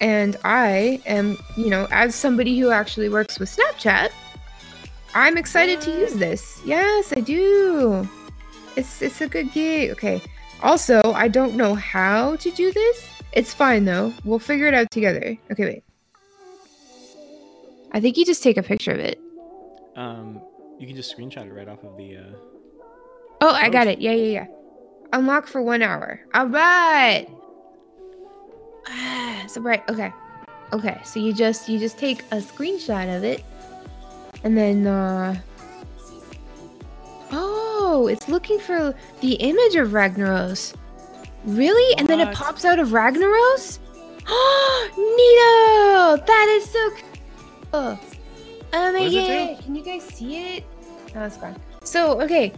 And I am, you know, as somebody who actually works with Snapchat, I'm excited to use this. Yes, I do. It's it's a good gig. Okay. Also, I don't know how to do this. It's fine though. We'll figure it out together. Okay, wait. I think you just take a picture of it. um, you can just screenshot it right off of the. Uh... Oh, I got it. Yeah, yeah, yeah. Unlock for one hour. All right. Ah, so right. Okay. Okay. So you just you just take a screenshot of it, and then uh. Oh, it's looking for the image of Ragnaros. Really? And then it pops out of Ragnaros? Oh, Neato! That is so cool. Oh my god. Can you guys see it? No, it's gone. So, okay.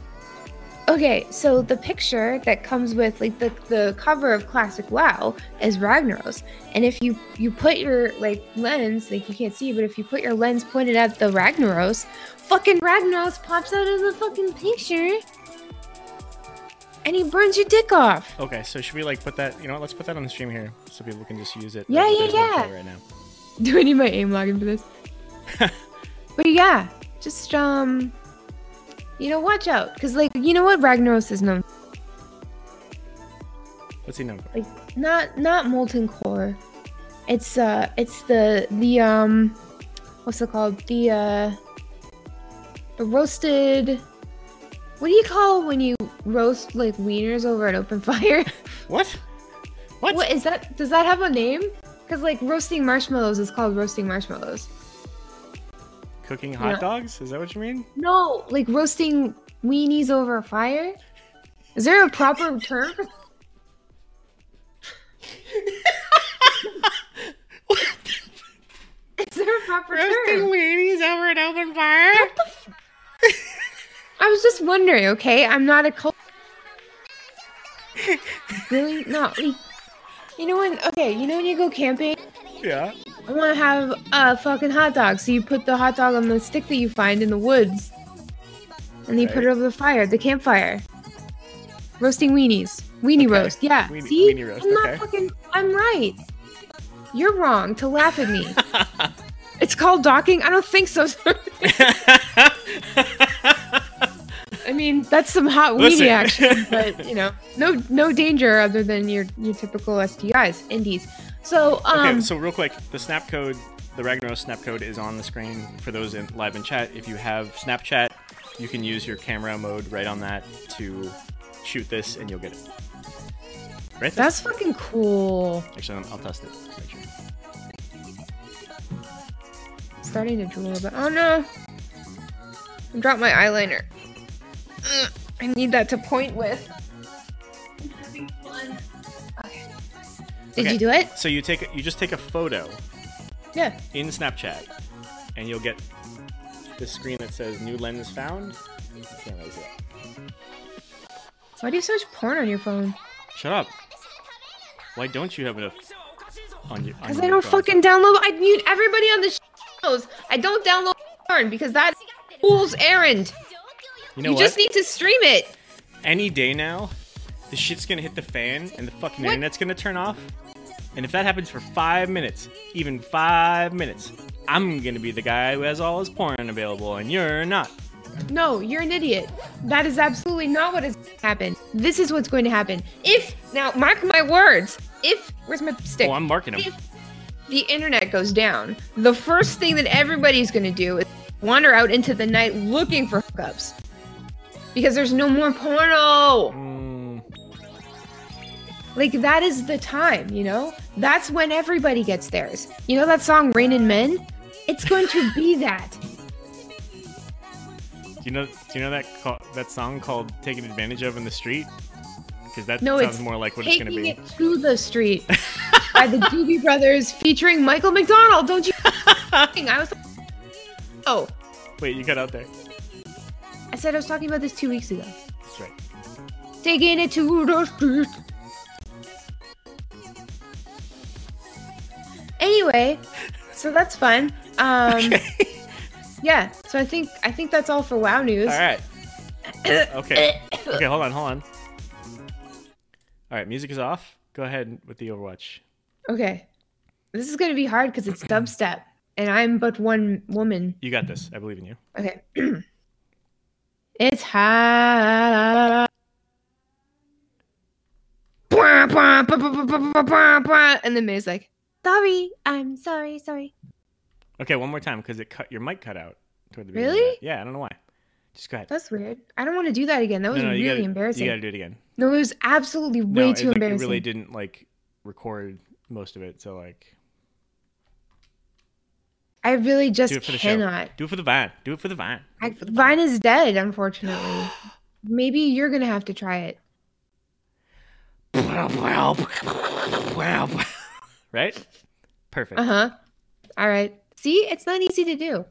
Okay, so the picture that comes with like the, the cover of Classic WoW is Ragnaros. And if you you put your like lens, like you can't see, but if you put your lens pointed at the Ragnaros, fucking Ragnaros pops out of the fucking picture. And he burns your dick off. Okay, so should we like put that? You know, what, let's put that on the stream here so people can just use it. Yeah, yeah, yeah. Right now. Do I need my aim login for this? but yeah, just um, you know, watch out, cause like you know what Ragnaros is known What's he known for? like not not molten core. It's uh, it's the the um, what's it called? The uh, the roasted. What do you call when you roast like wieners over an open fire? What? What? What is that? Does that have a name? Because like roasting marshmallows is called roasting marshmallows. Cooking hot Yeah. dogs? Is that what you mean? No, like roasting weenies over a fire. Is there a proper term? Is there a proper term? Roasting weenies over an open fire? What the fuck? I was just wondering. Okay, I'm not a cult. really? No. You know when? Okay, you know when you go camping. Yeah. I want to have a fucking hot dog. So you put the hot dog on the stick that you find in the woods, and you put it over the fire, the campfire. Roasting weenies, weenie Okay. roast. Yeah. Weenie- See, weenie roast, I'm not okay. fucking. I'm right. You're wrong to laugh at me. it's called docking. I don't think so. I mean, that's some hot weenie Listen. action, but you know, no no danger other than your your typical STIs, indies. So um, okay, so real quick, the snap code, the Ragnaros snap code is on the screen for those in live in chat. If you have Snapchat, you can use your camera mode right on that to shoot this, and you'll get it. Right? there. that's fucking cool. Actually, I'll, I'll test it. Sure. starting to drool a bit. Oh no! I dropped my eyeliner. Ugh, I need that to point with. Did Okay. you do it? So you take a- you just take a photo Yeah. in Snapchat, and you'll get this screen that says "New lens found." Can't really see that. Why do you search porn on your phone? Shut up. Why don't you have enough on your? Because I don't phone? fucking download. I mute everybody on the shows. I don't download porn because that's fool's errand. You know you what? just need to stream it. Any day now, the shit's gonna hit the fan, and the fucking What? internet's gonna turn off. And if that happens for five minutes, even five minutes, I'm gonna be the guy who has all his porn available, and you're not. No, you're an idiot. That is absolutely not what has happened. This is what's going to happen. If now, mark my words. If where's my stick? Oh, I'm marking him. if the internet goes down, the first thing that everybody's going to do is wander out into the night looking for hookups. Because there's no more porno. Mm, Like, that is the time, you know? That's when everybody gets theirs. You know that song, Rain and Men? It's going to be that. do you know? Do you know that call, that song called "Taken Advantage of in the Street"? Because that No, sounds more like what it's gonna be. It to the Street by the Doobie Brothers featuring Michael McDonald. Don't you? I was. Oh, Wait, you got out there. I said I was talking about this two weeks ago. That's right. Taking it to the street. Anyway, so that's fun. Um, yeah. So I think I think that's all for WoW news. All right. Okay. Okay. Hold on. Hold on. All right. Music is off. Go ahead with the Overwatch. Okay. This is gonna be hard because it's dubstep, and I'm but one woman. You got this. I believe in you. Okay. it's hot. Bwah. And then May's like, sorry, I'm sorry, sorry. Okay, one more time because it cut your mic cut out toward the beginning. Really? Yeah, I don't know why. Just go ahead. That's weird. I don't want to do that again. That was no, no, you really gotta, embarrassing. You gotta do it again. No, it was absolutely way no, too it, like, it embarrassing. really didn't like record most of it. So like, I really just do it for the cannot. show. Do it for the vine. Do it for the vine. I, Vine is dead, unfortunately. Maybe you're gonna have to try it. Right? Perfect. Uh huh. All right. See, it's not easy to do.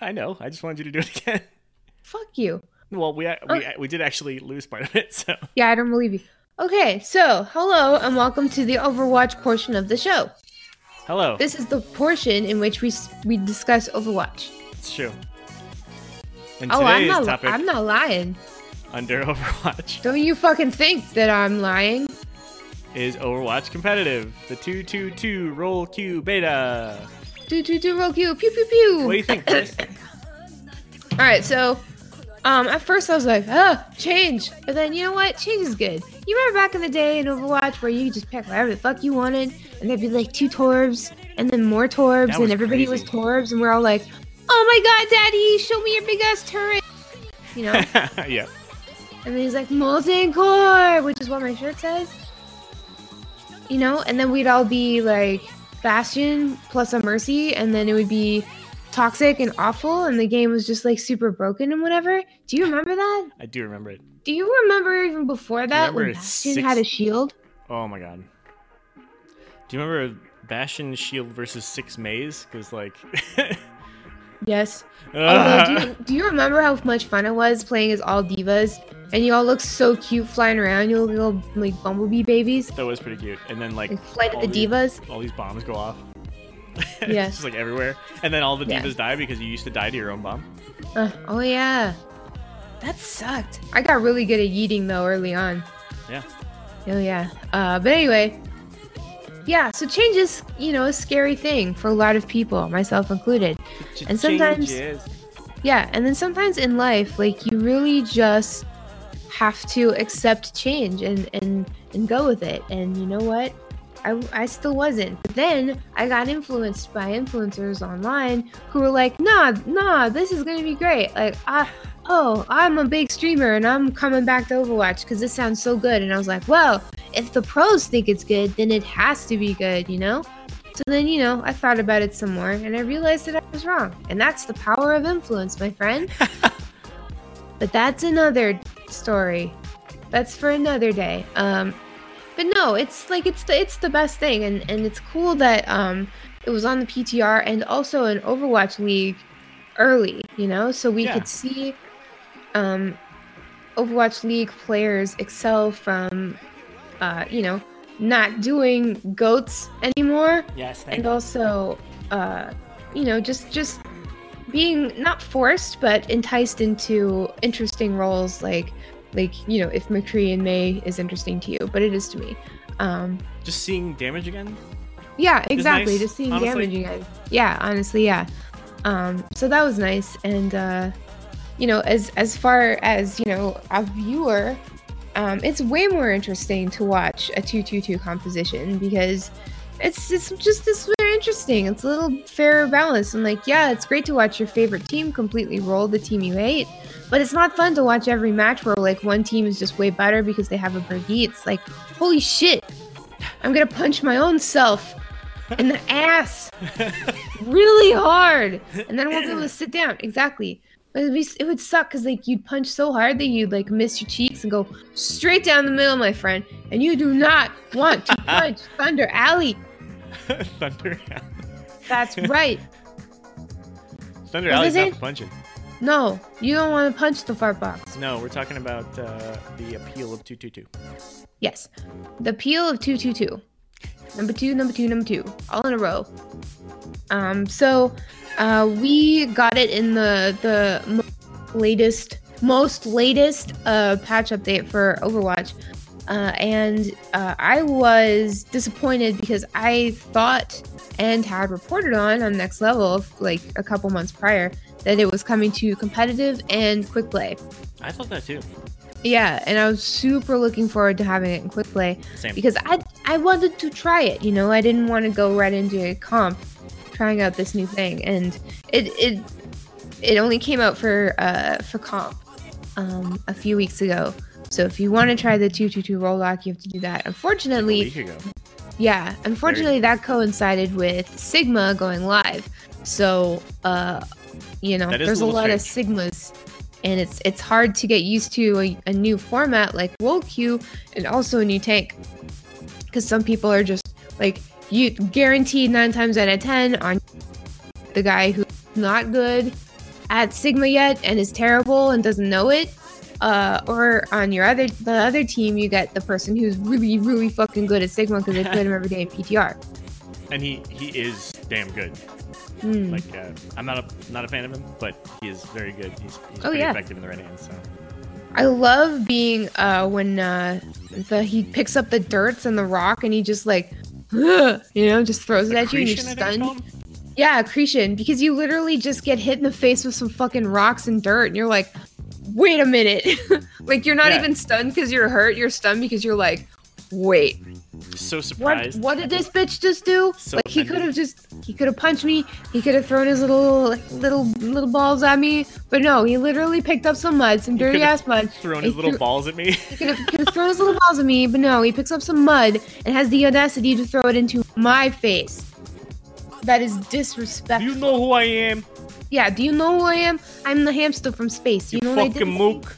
I know. I just wanted you to do it again. Fuck you. Well, we we, we did actually lose part of it. So Yeah, I don't believe you. Okay, so hello and welcome to the Overwatch portion of the show. hello. This is the portion in which we we discuss Overwatch. It's true. And Oh, I'm not. I'm not lying. under Overwatch Don't you fucking think that I'm lying? Is Overwatch competitive. The two two two role queue beta. Do do do role queue pew pew pew. What do you think, Chris? All right, so um, at first I was like, ah, change. But then you know what? Change is good. You remember back in the day in Overwatch where you could just pick whatever the fuck you wanted, and there'd be like two Torbs, and then more Torbs, and was everybody was crazy. Torbs, and we're all like, oh my god, Daddy, show me your big ass turret. You know? yeah. and then he's like, molten core, which is what my shirt says. You know, and then we'd all be like Bastion plus a Mercy, and then it would be toxic and awful, and the game was just like super broken and whatever. Do you remember that? I do remember it. Do you remember even before that when Bastion six- had a shield? Oh my god. Do you remember Bastion Shield versus Six Maze? Because like, Yes. Ah. Although, do, you, do you remember how much fun it was playing as all D.Vas? And you all look so cute flying around, you little like bumblebee babies. that was pretty cute. And then like Like Flight of the these- D.Vas. all these bombs go off. yeah. It's Yes. just like everywhere. And then all the Yeah. D.Vas die because you used to die to your own bomb. Uh, oh yeah. That sucked. I got really good at yeeting though early on. Yeah. Oh yeah. Uh, but anyway. Yeah, so change is, you know, a scary thing for a lot of people, myself included. And sometimes- Changes. Yeah, and then sometimes in life, like you really just have to accept change and and and go with it. And you know what? I, I still wasn't. But then I got influenced by influencers online who were like, nah, nah, this is gonna be great. Like, ah, oh, I'm a big streamer and I'm coming back to Overwatch because this sounds so good. And I was like, well, if the pros think it's good, then it has to be good, you know? So then, you know, I thought about it some more and I realized that I was wrong. And that's the power of influence, my friend. but that's another story. That's for another day. Um but no, it's like it's the it's the best thing and and it's cool that um it was on the PTR and also an Overwatch League early, you know? So we Yeah. could see um Overwatch League players excel from uh, you know, not doing goats anymore Yes. And you. also uh you know just just being not forced but enticed into interesting roles like like you know if McCree and Mei is interesting to you but it is to me um Just seeing damage again. yeah exactly nice, just seeing honestly. damage again yeah honestly yeah um so that was nice and uh you know as as far as you know a viewer um it's way more interesting to watch a 222 composition because it's it's just this interesting it's a little fairer balance and like yeah it's great to watch your favorite team completely roll the team you hate but it's not fun to watch every match where like one team is just way better because they have a Brigitte. It's like, holy shit, I'm gonna punch my own self in the ass really hard, and then I won't be able to sit down. Exactly. Be, it would suck because like you'd punch so hard that you'd like miss your cheeks and go straight down the middle, my friend. And you do not want to punch Thunder Alley. Thunder. That's right. Thunder Alley's not for punching. No, you don't want to punch the fart box. No, we're talking about uh, the appeal of 222. Yes. The appeal of 222. Number two, number two, number two. All in a row. Um, so uh, we got it in the the latest, most latest uh, patch update for Overwatch. Uh, and uh, I was disappointed because I thought and had reported on on Next Level like a couple months prior that it was coming to competitive and quick play. I thought that too. Yeah, and I was super looking forward to having it in quick play Same. because I I wanted to try it. You know, I didn't want to go right into a comp trying out this new thing, and it it it only came out for uh for comp um a few weeks ago. So if you want to try the two two two rollback, you have to do that. Unfortunately, yeah, unfortunately that coincided with Sigma going live. So uh you know, there's a a lot of. Sigmas and it's it's hard to get used to a, a new format like Queue and also a new tank. Cuz some people are just like you guaranteed 9 times out of 10 on the guy who's not good at Sigma yet and is terrible and doesn't know it. Uh, or on your other the other team, you get the person who's really really fucking good at Sigma because they play him every day in PTR. And he he is damn good. Hmm. Like uh, I'm not a not a fan of him, but he is very good. He's, he's Oh, pretty yeah. effective in the red hands. So I love being uh when uh the he picks up the dirts and the rock and he just like you know just throws it at you and you're Accretion, I think it's stunned. Yeah, accretion because you literally just get hit in the face with some fucking rocks and dirt and you're like, wait a minute, like you're not Yeah. even stunned because you're hurt. You're stunned because you're like, wait, So surprised. what did this bitch just do? So like he could have just he could have punched me. He could have thrown his little little little balls at me. But no, he literally picked up some mud, some dirty ass mud. Throwing and his little threw- balls at me. He could have, could have thrown his little balls at me, but no, he picks up some mud and has the audacity to throw it into my face. That is disrespectful. you know who I am? Yeah, do you know who I am? I'm the hamster from space. You, You, know what I did? fucking mook.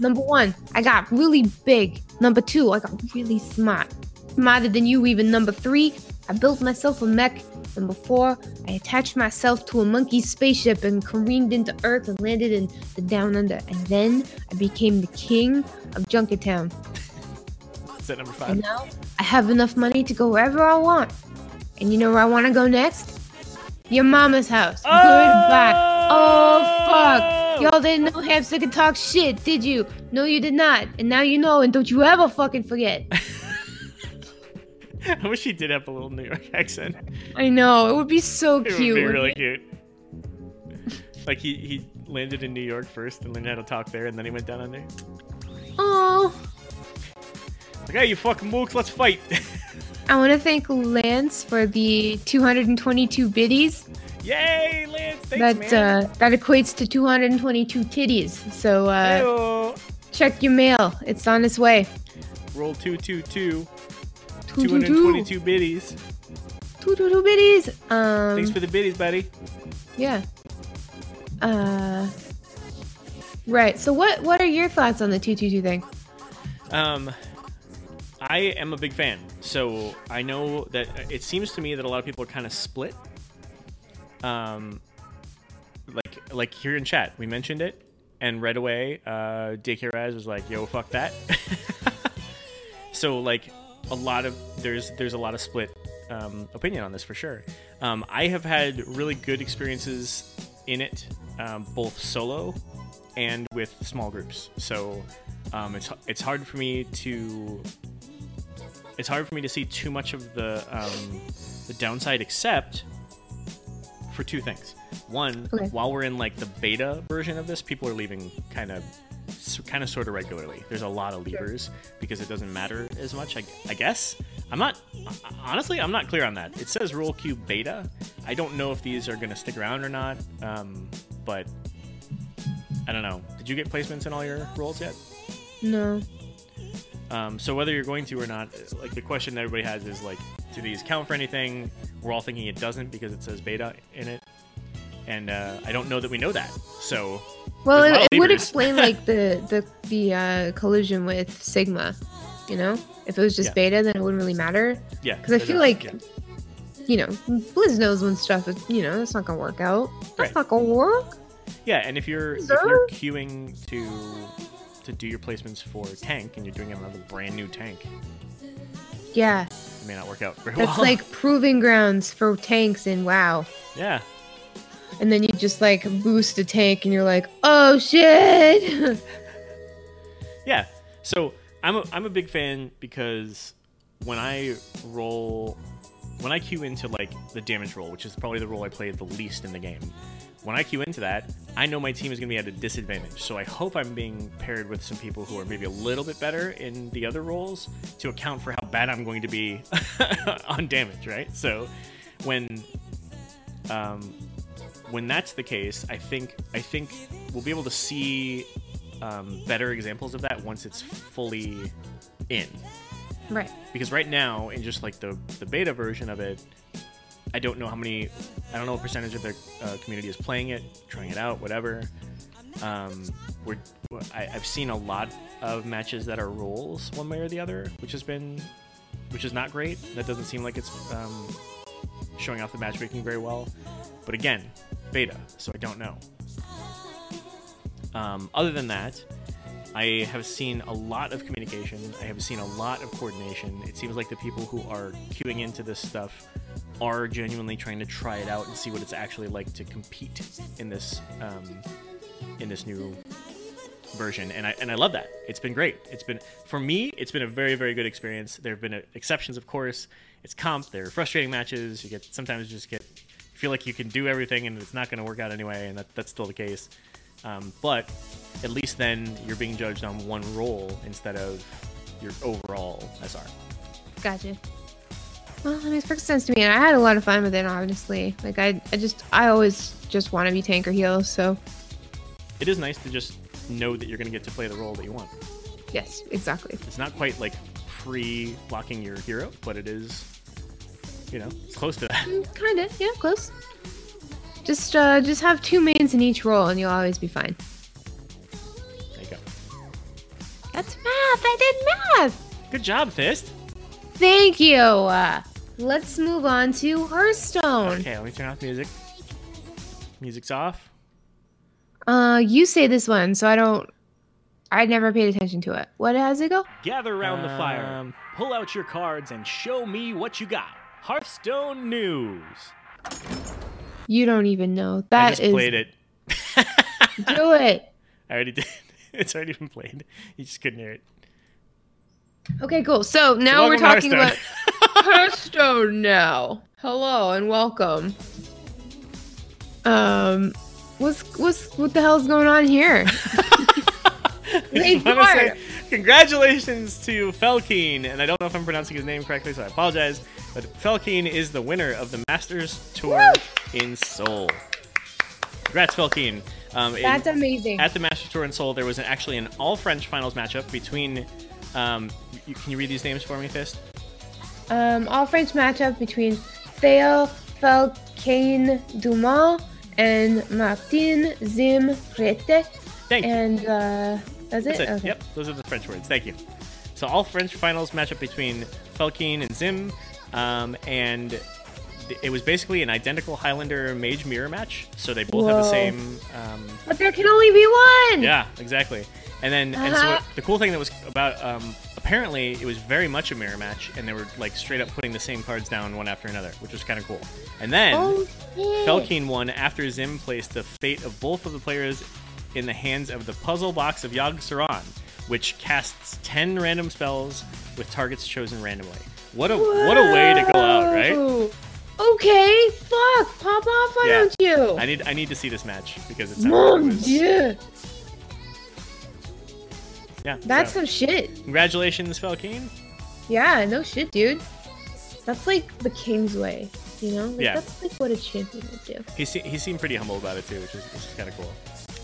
Number one, I got really big. Number two, I got really smart. Smarter than you even. Number three, I built myself a mech. Number four, I attached myself to a monkey spaceship and careened into Earth and landed in the Down Under. And then I became the king of Junkertown. That number And five? now I have enough money to go wherever I want. And you know where I want to go next? Your mama's house. Goodbye. Oh! oh, fuck. Y'all didn't know Hamster could talk shit, did you? No, you did not. And now you know, and don't you ever fucking forget. I wish he did have a little New York accent. I know. It would be so It cute. would be really cute. Like he, he landed in New York first and learned how to talk there, and then he went down under. Oh. Like, hey, you fucking mooks, let's fight. I want to thank Lance for the 222 biddies. Yay, Lance! Thanks, that uh, that equates to 222 titties. So uh, check your mail. It's on its way. Roll two two two. Two, two, two. 222 biddies. Two, two, two biddies. Um, Thanks for the biddies, buddy. yeah. Uh, right. So what what are your thoughts on the 222 thing? Um, I am a big fan. So I know that it seems to me that a lot of people are kind of split. Um, like like here in chat, we mentioned it, and right away, uh, Raz was like, "Yo, fuck that." so like a lot of there's there's a lot of split um, opinion on this for sure. Um, I have had really good experiences in it, um, both solo and with small groups. So um, it's it's hard for me to it's hard for me to see too much of the um, the downside, except for two things. One, Okay. while we're in like the beta version of this, people are leaving kind of kind of sort of regularly. There's a lot of leavers because it doesn't matter as much. I, I guess I'm not honestly. I'm not clear on that. It says roll cube beta. I don't know if these are going to stick around or not. Um, but I don't know. Did you get placements in all your roles yet? No. Um, so whether you're going to or not, like the question that everybody has is like, do these count for anything? We're all thinking it doesn't because it says beta in it, and uh, I don't know that we know that. So Well, There's a lot it, it would explain like the the the uh, collision with Sigma. You know, if it was just Yeah. beta, then it wouldn't really matter. yeah, Because I feel does- like, yeah. you know, Blizz knows when stuff is, you know, that's not gonna work out. That's Right. not gonna work. Yeah, and if you're if you're queuing to to do your placements for tank and you're doing another brand new tank, Yeah, it may not work out very that's well. It's like proving grounds for tanks in WoW. yeah, And then you just like boost a tank, and you're like, oh shit. yeah. So I'm a, I'm a big fan because when I roll, when I queue into like the damage roll, which is probably the role I play the least in the game, when I queue into that, I know my team is going to be at a disadvantage. So I hope I'm being paired with some people who are maybe a little bit better in the other roles to account for how bad I'm going to be on damage, right? So when um, when that's the case, I think I think we'll be able to see um, better examples of that once it's fully in. right. Because right now, in just like the the beta version of it, I don't know how many, I don't know what percentage of the uh, community is playing it, trying it out, whatever. Um, we're I, I've seen a lot of matches that are rolls one way or the other, which has been, which is not great. That doesn't seem like it's um, showing off the matchmaking very well. But again, beta, so I don't know. Um, other than that, I have seen a lot of communication. I have seen a lot of coordination. It seems like the people who are queuing into this stuff are genuinely trying to try it out and see what it's actually like to compete in this um, in this new version. And I and I love that. It's been great. It's been for me. It's been a very very good experience. There have been uh, exceptions, of course. It's comp. There are frustrating matches. You get sometimes you just get you feel like you can do everything and it's not going to work out anyway, and that, that's still the case. Um, but at least then you're being judged on one role instead of your overall SR. Gotcha. Well, that makes perfect sense to me, and I had a lot of fun with it. Honestly, like I, I just, I always just want to be tank or heal. So It is nice to just know that you're going to get to play the role that you want. yes, exactly. It's not quite like pre-locking your hero, but it is, you know, it's close to that. Mm, Kinda, yeah, close. Just, uh, just have two mains in each role, and you'll always be fine. There you go. That's math. I did math. Good job, Fist. Thank you. Let's move on to Hearthstone. Okay, let me turn off music. Music's off. Uh, you say this one, so I don't. I never paid attention to it. What has it go? Gather around the fire, Um, pull out your cards, and show me what you got. Hearthstone News. You don't even know. That is. I just is. played it. Do it. I already did. It's already been played. You just couldn't hear it. Okay, cool. So now we're talking about Hearthstone. Hearthstone now. Hello and welcome. Um, what's what's what the hell's going on here? I Hey, just wanna say congratulations to Felkeen, and I don't know if I'm pronouncing his name correctly, so I apologize. But Felkeen is the winner of the Masters Tour in Seoul. Congrats, Felkeen. Um, in- That's amazing. at the Masters Tour in Seoul, there was an, actually an all French finals matchup between. Um, you, can you read these names for me, Fist? Um, all French matchup between Theo Falcaine Dumas and Martin Zhym Rete. Thank you. And uh, that's it? That's it. Okay. Yep, those are the French words. Thank you. So all French finals matchup between Felkeen and Zhym, um, and th- it was basically an identical Highlander Mage Mirror match. So they both have the same. Um, But there can only be one! yeah, exactly. And then and so Uh-huh. the cool thing that was about um, apparently it was very much a mirror match, and they were like straight up putting the same cards down one after another, which was kind of cool. And then. Oh. Felkeen won after Zhym placed the fate of both of the players in the hands of the puzzle box of Yogg Saron, which casts 10 random spells with targets chosen randomly. What a what a way to go out, right? Okay, fuck, pop off, why Yeah. don't you? I need I need to see this match because it's it Mon was, Dieu. Yeah. That's so, some shit. congratulations, Felkeen. Yeah, no shit, dude. That's like the king's way, you know? Like, Yeah. That's like what a champion would do. He se- he seemed pretty humble about it too, which is, which is kind of cool.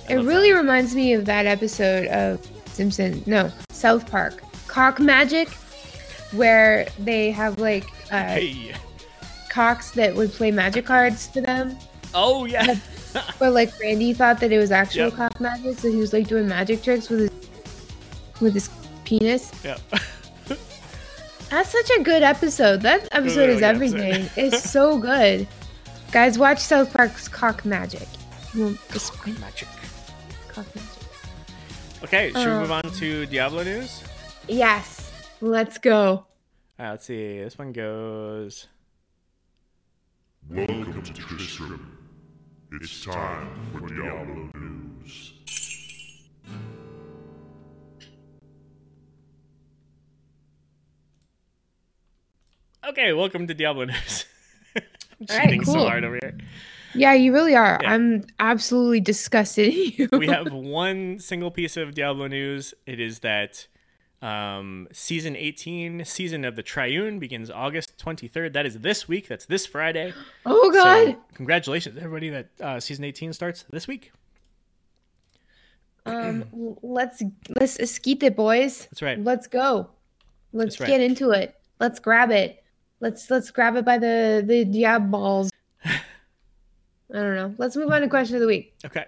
I It really that. reminds me of that episode of Simpson, no, South Park, Cock Magic, where they have like uh, Hey. cocks that would play magic cards for them. Oh yeah. But like Randy thought that it was actual Yep. cock magic, so he was like doing magic tricks with his with his penis. yeah. That's such a good episode. That episode really is everything. episode. it's so good. Guys, watch South Park's Cock Magic. You won't disappoint. Magic. Cock Magic. Okay, should we Um, move on to Diablo news? Yes, let's go. Uh, let's see. This one goes. Welcome to Tristram. It's time for Diablo News. Okay, welcome to Diablo News. I'm All right, cheating so cool. hard over here. Yeah, you really are. Yeah. I'm absolutely disgusted you. We have one single piece of Diablo news. It is that um, season 18, season of the Triune, begins August 23rd. That is this week. That's this Friday. oh god. So, congratulations, everybody, that uh, season 18 starts this week. um, let's let's esquite it, boys. That's right. Let's go. Let's right. get into it. Let's grab it. Let's let's grab it by the the diab balls. I don't know. Let's move on to question of the week. Okay.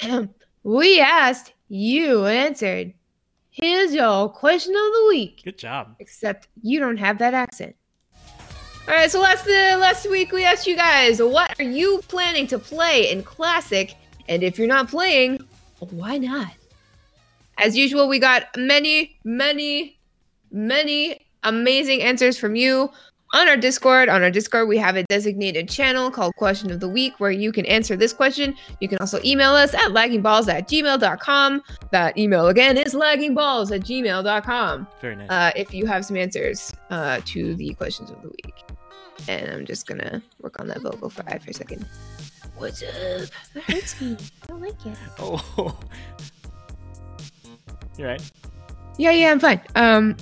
we asked, you answered. Here's your question of the week. Good job. Except you don't have that accent. All right, so last uh, last week we asked you guys, what are you planning to play in Classic? And if you're not playing, why not? As usual, we got many, many, many amazing answers from you on our Discord. On our Discord, we have a designated channel called Question of the Week where you can answer this question. You can also email us at laggingballs at gmail.com. That email again is laggingballs at gmail.com Very nice. uh, if you have some answers uh, to the questions of the week. And I'm just gonna work on that vocal fry for a second. What's up? That hurts me. I don't like it. oh. You're right. Yeah, yeah, I'm fine. Um,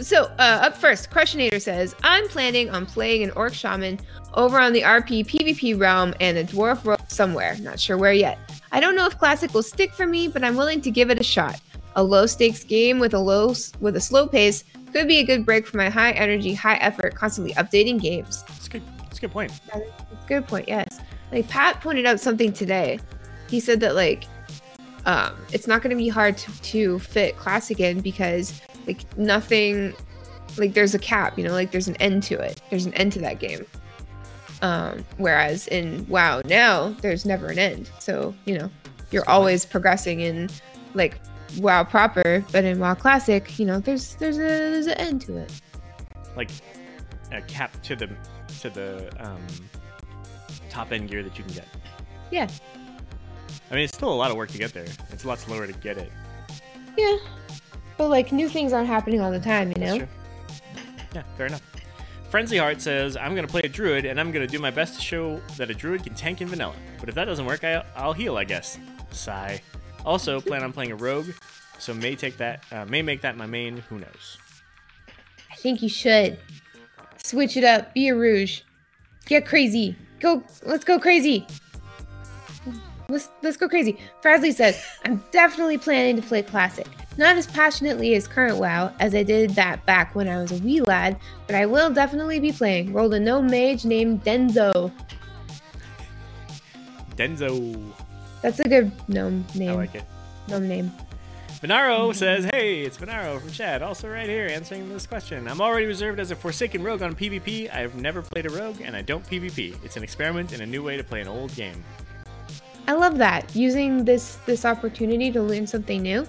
so uh, up first, Questionator says, I'm planning on playing an Orc Shaman over on the RP PvP realm and a Dwarf Rogue somewhere. Not sure where yet. I don't know if Classic will stick for me, but I'm willing to give it a shot. A low stakes game with a low with a slow pace could be a good break for my high energy, high effort, constantly updating games. That's a good. That's a good point. That's a good point. Yes. Like Pat pointed out something today. He said that like um, it's not going to be hard to, to fit classic in because like nothing like there's a cap you know like there's an end to it. There's an end to that game. Um whereas in wow now there's never an end. So you know you're always progressing in like wow proper but in wow classic you know there's there's a there's an end to it. Like a cap to the to the um, top end gear that you can get. yeah. I mean, it's still a lot of work to get there. It's a lot slower to get it. yeah but like new things aren't happening all the time you know. Yeah, fair enough. Frenzy Heart says, I'm going to play a druid and I'm going to do my best to show that a druid can tank in vanilla. But if that doesn't work, I, I'll heal, I guess. Sigh. Also, plan on playing a rogue, so may take that, uh, may make that my main. Who knows? i think you should switch it up be a rouge get crazy go let's go crazy Let's let's go crazy. Frasley says, I'm definitely planning to play classic. Not as passionately as current WoW, as I did that back when I was a wee lad, but I will definitely be playing. Rolled a gnome mage named Denzo. Denzo. That's a good gnome name. I like it. Gnome name. Venaro says, Hey, it's Venaro from Chad, also right here answering this question. I'm already reserved as a Forsaken Rogue on PvP. I've never played a Rogue, and I don't PvP. It's an experiment and a new way to play an old game. I love that using this this opportunity to learn something new.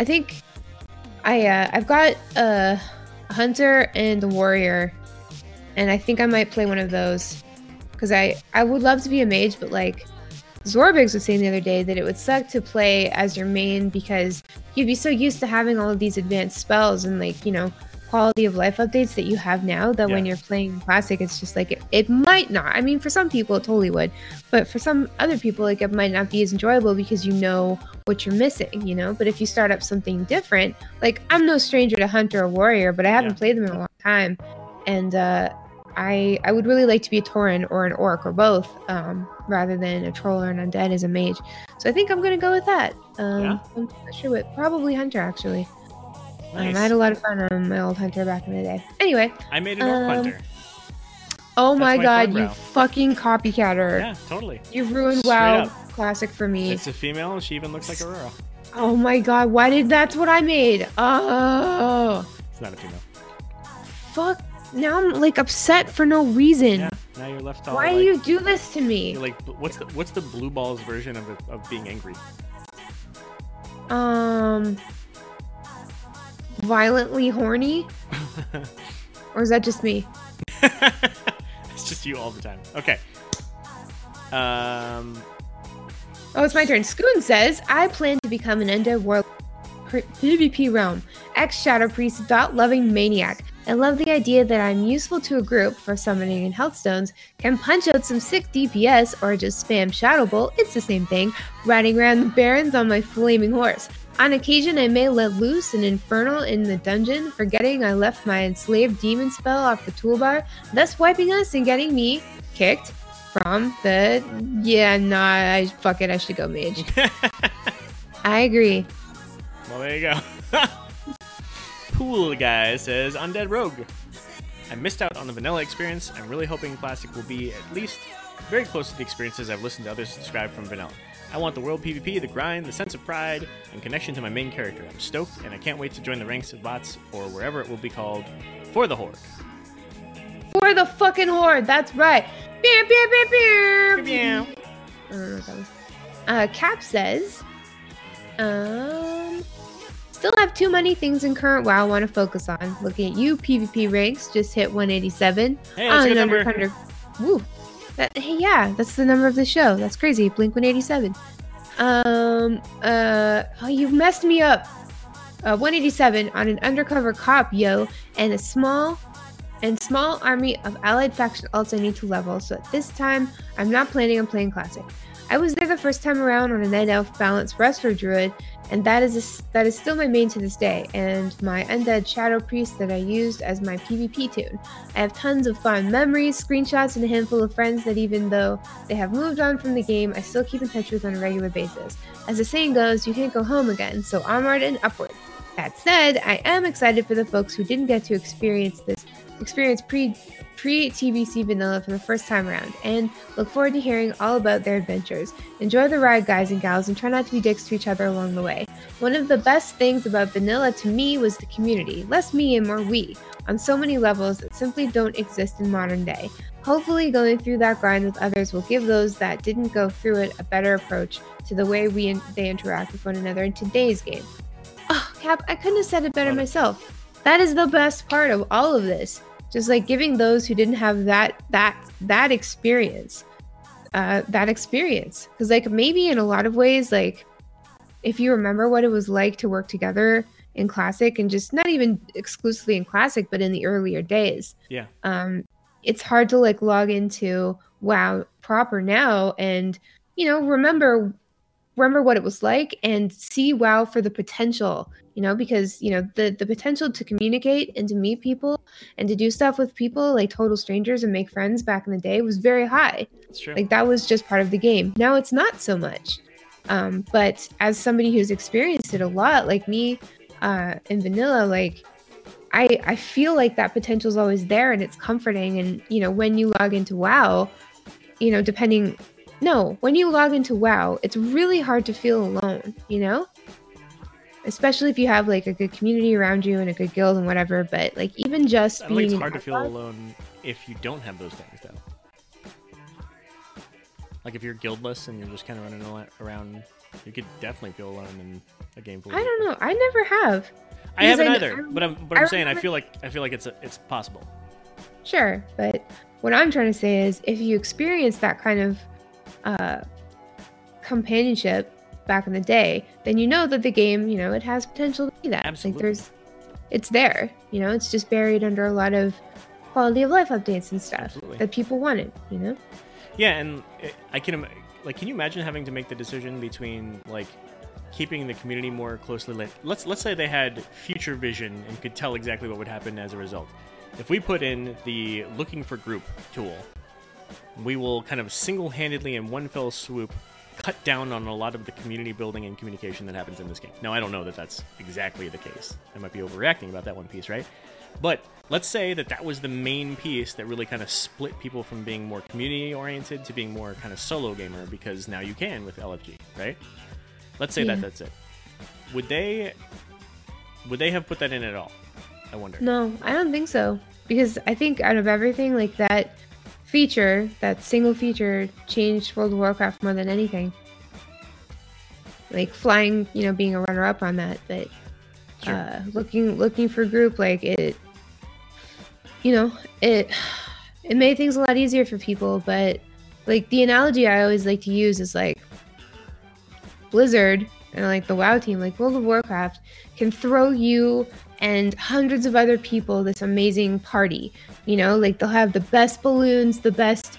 I think I uh, I've got a hunter and a warrior, and I think I might play one of those. Because I I would love to be a mage, but like Zorbrix was saying the other day that it would suck to play as your main because you'd be so used to having all of these advanced spells and like you know quality of life updates that you have now that when you're playing classic it's just like it, it might not i mean for some people it totally would but for some other people like it might not be as enjoyable because you know what you're missing you know but if you start up something different like i'm no stranger to hunter or warrior but i haven't Yeah. played them in a long time and uh I, I would really like to be a Tauren or an Orc or both, um, rather than a Troll or an Undead as a Mage. So I think I'm gonna go with that. Um, Yeah? I'm not sure what. Probably Hunter actually. Um, I had a lot of fun on my old Hunter back in the day. Anyway, I made an Orc um, Hunter. oh That's my my god, you fucking copycatter! Yeah, totally. You've ruined Straight WoW up. Classic for me. It's a female, and she even looks like Aurora. Oh my god, why did that's what I made? Oh, It's not a female. fuck! Now I'm like upset for no reason. Yeah, now you're left all Why like, do you do this to me? Like, what's the what's the blue balls version of of being angry? Um, violently horny, or is that just me? it's just you all the time. Okay. Um. Oh, it's my turn. Scoon says, I plan to become an undead world PvP realm. Ex Shadow Priest dot loving maniac. I love the idea that I'm useful to a group for summoning and health stones, can punch out some sick DPS, or just spam Shadow Bolt, it's the same thing, riding around the barrens on my flaming horse. On occasion, I may let loose an infernal in the dungeon, forgetting I left my enslaved demon spell off the toolbar, thus wiping us and getting me kicked from the yeah nah I fuck it I should go mage. I agree. Well, there you go. Pool guy says Undead Rogue. I missed out on the vanilla experience. I'm really hoping Classic will be at least very close to the experiences I've listened to others describe from vanilla. I want the world PvP, the grind, the sense of pride, and connection to my main character. I'm stoked, and I can't wait to join the ranks of bots or wherever it will be called for the Horde. For the fucking horde, that's right. Beer, beer, beer, beer. I don't know what that was. Uh, Cap says, um, still have too many things in current WoW I want to focus on. Looking at you, PvP ranks just hit 187. Hey, that's a good On number. under- under- Woo. That, hey, yeah, that's the number of the show. That's crazy. Blink 187. Um, uh, oh, you messed me up. Uh, 187 on an undercover cop, yo, and a small and small army of allied faction alts I need to level. So at this time, I'm not planning on playing classic. I was there the first time around on a night elf balanced wrestler druid, and that is a that is still my main to this day, and my undead shadow priest that I used as my PvP toon. I have tons of fun memories, screenshots, and a handful of friends that even though they have moved on from the game, I still keep in touch with on a regular basis. As the saying goes, you can't go home again, so onward and upward. That said, I am excited for the folks who didn't get to experience this experience pre pre TBC vanilla for the first time around, and look forward to hearing all about their adventures. Enjoy the ride, guys and gals, and try not to be dicks to each other along the way. One of the best things about vanilla to me was the community, less me and more we, on so many levels that simply don't exist in modern day. Hopefully, going through that grind with others will give those that didn't go through it a better approach to the way we in- they interact with one another in today's game. Oh, Cap, I couldn't have said it better myself. That is the best part of all of this. Just like giving those who didn't have that that that experience, uh, that experience. Because like maybe in a lot of ways, like if you remember what it was like to work together in classic and just not even exclusively in classic, but in the earlier days, Yeah. um, it's hard to like log into WoW proper now and you know remember remember what it was like and see WoW for the potential, you know, because you know the the potential to communicate and to meet people and to do stuff with people like total strangers and make friends back in the day was very high. It's true. Like that was just part of the game. Now it's not so much. Um, but as somebody who's experienced it a lot, like me uh, in vanilla, like I I feel like that potential is always there and it's comforting. And you know when you log into WoW, you know depending, no, when you log into WoW, it's really hard to feel alone. You know. Especially if you have like a good community around you and a good guild and whatever, but like even just I being it's hard to feel alone if you don't have those things, though. Like if you're guildless and you're just kind of running around, you could definitely feel alone in a game. I don't know. I never have. I haven't I- either, I but I'm but I I'm saying I feel like I feel like it's a, it's possible. Sure, but what I'm trying to say is if you experience that kind of uh, companionship back in the day, then you know that the game, you know, it has potential to be that. Absolutely. Like there's, it's there. You know, it's just buried under a lot of quality of life updates and stuff Absolutely. that people wanted. You know. Yeah, and I can like, can you imagine having to make the decision between like keeping the community more closely linked? Let's let's say they had future vision and could tell exactly what would happen as a result. If we put in the looking for group tool, we will kind of single-handedly in one fell swoop cut down on a lot of the community building and communication that happens in this game. Now, I don't know that that's exactly the case. I might be overreacting about that one piece, right? But let's say that that was the main piece that really kind of split people from being more community oriented to being more kind of solo gamer because now you can with LFG, right? Let's say Yeah. that that's it. Would they would they have put that in at all? I wonder. No, I don't think so. Because I think out of everything, like that feature, that single feature, changed World of Warcraft more than anything. Like flying, you know, being a runner-up on that, but Sure. uh, looking looking for group, like it, you know, it it made things a lot easier for people. But like the analogy I always like to use is like Blizzard and like the WoW team, like World of Warcraft, can throw you and hundreds of other people this amazing party. You know, like they'll have the best balloons, the best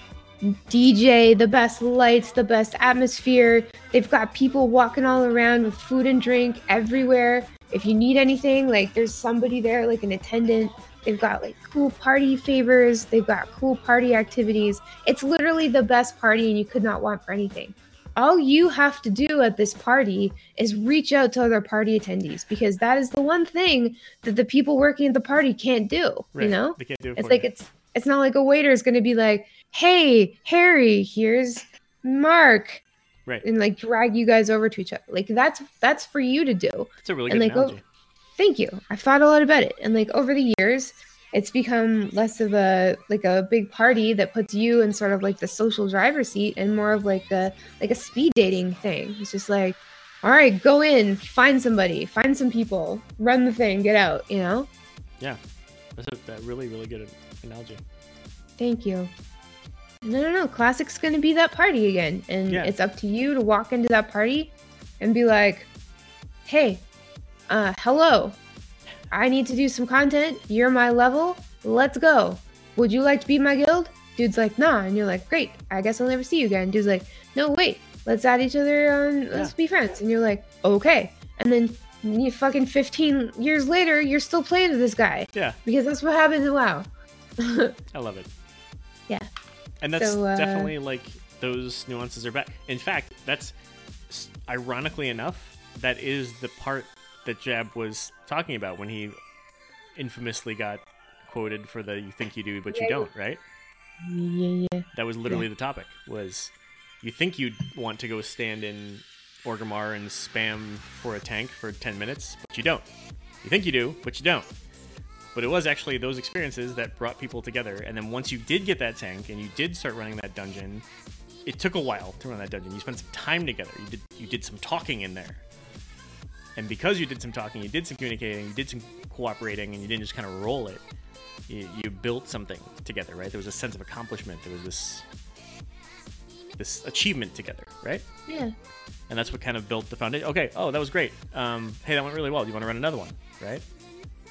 DJ, the best lights, the best atmosphere. They've got people walking all around with food and drink everywhere. If you need anything, like there's somebody there, like an attendant. They've got like cool party favors. They've got cool party activities. It's literally the best party, and you could not want for anything. All you have to do at this party is reach out to other party attendees because that is the one thing that the people working at the party can't do. Right. You know, They can't do it it's like you. it's it's not like a waiter is going to be like, "Hey, Harry, here's Mark," right. and like drag you guys over to each other. Like that's that's for you to do. It's a really and good like, oh, analogy. Thank you. I've thought a lot about it, and like over the years, it's become less of a like a big party that puts you in sort of like the social driver seat, and more of like a like a speed dating thing. It's just like, all right, go in, find somebody, find some people, run the thing, get out. You know. Yeah. That's a that really really good analogy. Thank you. No, no, no. Classic's gonna be that party again, and Yeah. it's up to you to walk into that party and be like, "Hey, uh, hello. I need to do some content. You're my level. Let's go. Would you like to be my guild?" Dude's like, "Nah," and you're like, "Great. I guess I'll never see you again." Dude's like, "No, wait. let's add each other on. Let's Yeah. be friends." And you're like, "Okay." And then you fucking 15 years later, you're still playing with this guy Yeah, because that's what happens in WoW. I love it. Yeah. And that's So, uh, definitely like those nuances are back. In fact, that's ironically enough, that is the part that Jab was talking about when he infamously got quoted for the "you think you do but you Yeah, yeah. don't," right? yeah, yeah. That was literally the topic. Was you think you'd want to go stand in Orgrimmar and spam for a tank for 10 minutes, but you don't. You think you do, but you don't. But it was actually those experiences that brought people together. And then once you did get that tank and you did start running that dungeon, it took a while to run that dungeon. You spent some time together. You did you did some talking in there. And because you did some talking, you did some communicating, you did some cooperating, and you didn't just kind of roll it. You, you built something together, right? There was a sense of accomplishment. There was this this achievement together, right? yeah. And that's what kind of built the foundation. Okay, oh, that was great. Um, hey, that went really well. Do you want to run another one, right?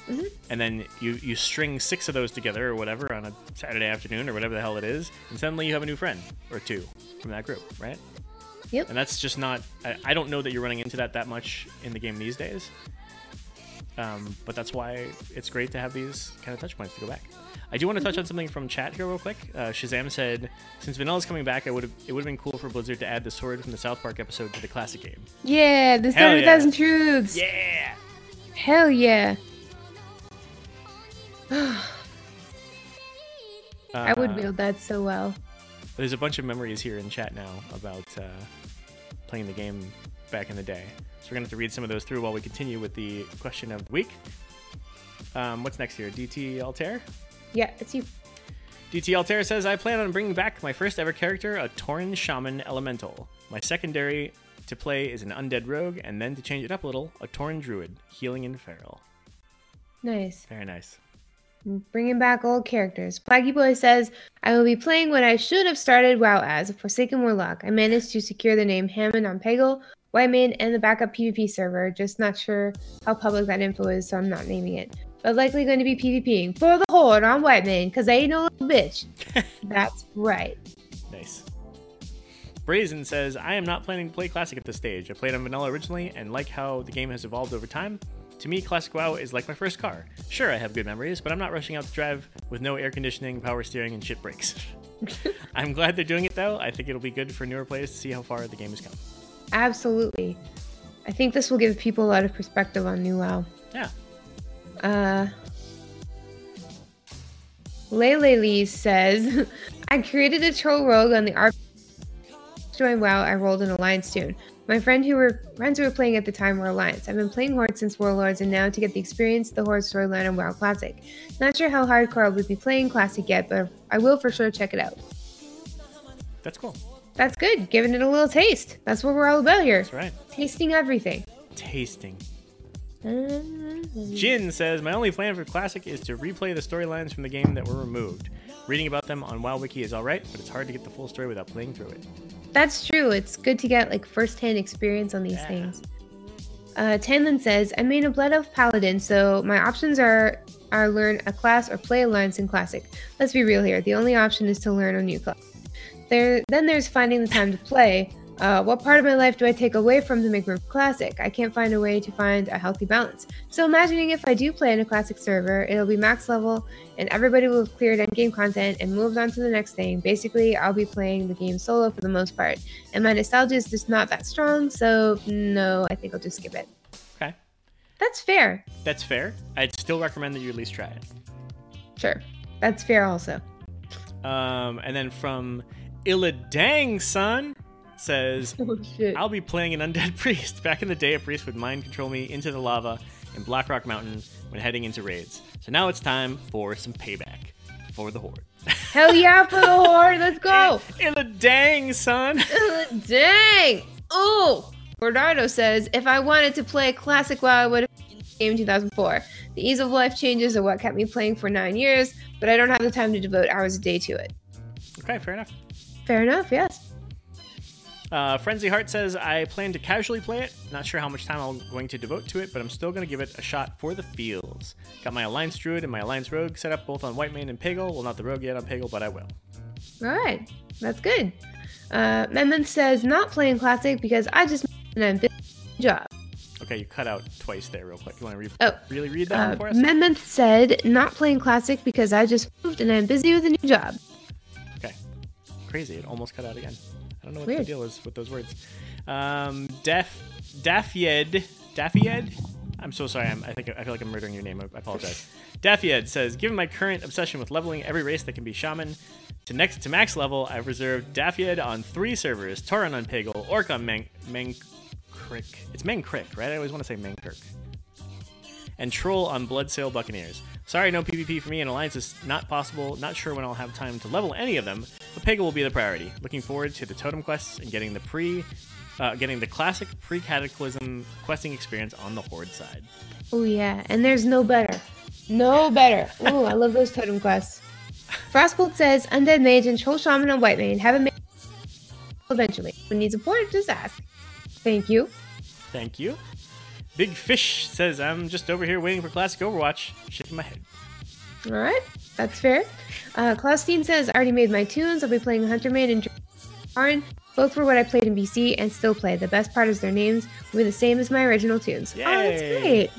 Mm-hmm. And then you you string six of those together or whatever on a Saturday afternoon or whatever the hell it is, and suddenly you have a new friend or two from that group, right? Yep. And that's just not. I, I don't know that you're running into that that much in the game these days. Um, but that's why it's great to have these kind of touch points to go back. I do want to touch on something from chat here real quick. Uh, Shazam said, "Since Vanilla's coming back, I would have it would have been cool for Blizzard to add the sword from the South Park episode to the classic game." Yeah, the Hell 7,000 truths. Yeah. Hell yeah. I would Uh, build that so well. There's a bunch of memories here in chat now about uh, playing the game back in the day. So we're gonna have to read some of those through while we continue with the question of the week. Um, what's next here? DT Altair. Yeah, it's you. DT Altair says, I plan on bringing back my first ever character, a Tauren Shaman Elemental. My secondary to play is an Undead Rogue, and then to change it up a little, a Tauren Druid, healing and feral. Nice. Very nice. Bringing back old characters. Blackie Boy says, I will be playing what I should have started WoW as, a Forsaken Warlock. I managed to secure the name Hammond on Pagle, Whitemane, and the backup PvP server. Just not sure how public that info is, so I'm not naming it. But likely going to be PvPing for the Horde on Whitemane, because I ain't no little bitch. That's right. Nice. Brazen says, I am not planning to play Classic at this stage. I played on Vanilla originally and like how the game has evolved over time. To me, Classic WoW is like my first car. Sure, I have good memories, but I'm not rushing out to drive with no air conditioning, power steering, and shit brakes. I'm glad they're doing it though. I think it'll be good for newer players to see how far the game has come. Absolutely. I think this will give people a lot of perspective on New WoW. Yeah. Uh, Lele Lee says, I created a troll rogue on the RP. Join WoW, I rolled an Alliance toon. My friend who were friends who were playing at the time were Alliance. I've been playing Horde since Warlords, and now to get the experience, the Horde storyline on WoW Classic. Not sure how hardcore I would be playing Classic yet, but I will for sure check it out. That's cool. That's good, giving it a little taste. That's what we're all about here. That's right. Tasting everything. Tasting. Uh-huh. Jin says, My only plan for Classic is to replay the storylines from the game that were removed. Reading about them on WoW Wiki is alright, but it's hard to get the full story without playing through it. That's true. It's good to get like first-hand experience on these Yeah. things. Uh, Tanlin says, "I made a Blood Elf Paladin, so my options are are learn a class or play Alliance in Classic. Let's be real here. The only option is to learn a new class. There, then there's finding the time to play. Uh, what part of my life do I take away from the make room Classic? I can't find a way to find a healthy balance. So imagining if I do play in a Classic server, it'll be max level, and everybody will have cleared endgame content and moved on to the next thing. Basically, I'll be playing the game solo for the most part, and my nostalgia is just not that strong. So no, I think I'll just skip it. Okay. That's fair. That's fair. I'd still recommend that you at least try it. Sure. That's fair also. Um, and then from Illadang Son says, Oh shit. I'll be playing an undead priest. Back in the day, a priest would mind control me into the lava in Blackrock Mountain when heading into raids. So now it's time for some payback for the Horde. Hell yeah for the horde. Let's go. Son. In the dang. Oh. Bernardo says, if I wanted to play a classic WoW, I would have game in 2004. The ease of life changes are what kept me playing for nine years, but I don't have the time to devote hours a day to it. okay, fair enough. Fair enough, yes. Uh, Frenzy Heart says, I plan to casually play it. Not sure how much time I'm going to devote to it, but I'm still going to give it a shot for the feels. Got my Alliance Druid and my Alliance Rogue set up both on Whitemane and Pagle. Well, not the Rogue yet on Pagle, but I will. All right. That's good. Uh, Memon says not playing classic because I just moved and I'm busy job. Okay, you cut out twice there, real quick. You want to re- Oh, really read that Uh, one for us? Memon said not playing classic because I just moved and I'm busy with a new job. Okay. Crazy. It almost cut out again. I don't know what Weird. the deal is with those words. Um, Daf Dafyed Dafyed. I'm so sorry. I'm, I think I feel like I'm murdering your name. I I apologize. Dafyed says, given my current obsession with leveling every race that can be shaman to next to max level, I've reserved Dafyed on three servers: Tauren on Pagle, Orc on Mang Mankrik. It's Mankrik, right? I always want to say Mangkirk. And Troll on Bloodsail Buccaneers. Sorry, no PvP for me, and Alliance is not possible. Not sure when I'll have time to level any of them, but Pagle will be the priority. Looking forward to the totem quests and getting the pre, uh, getting the classic pre-cataclysm questing experience on the Horde side. Oh yeah, and there's no better. No better. Ooh, I love those totem quests. Frostbolt says Undead Mage and Troll Shaman on Whitemane have a mage eventually. Who needs a support? Just ask. Thank you. Thank you. Big Fish says, I'm just over here waiting for classic Overwatch. Shaking my head. All right, that's fair. Uh, says, I already made my toons. I'll be playing Hunter Maid and Arn. Both were what I played in BC and still play. The best part is their names will be the same as my original toons. Oh, that's great.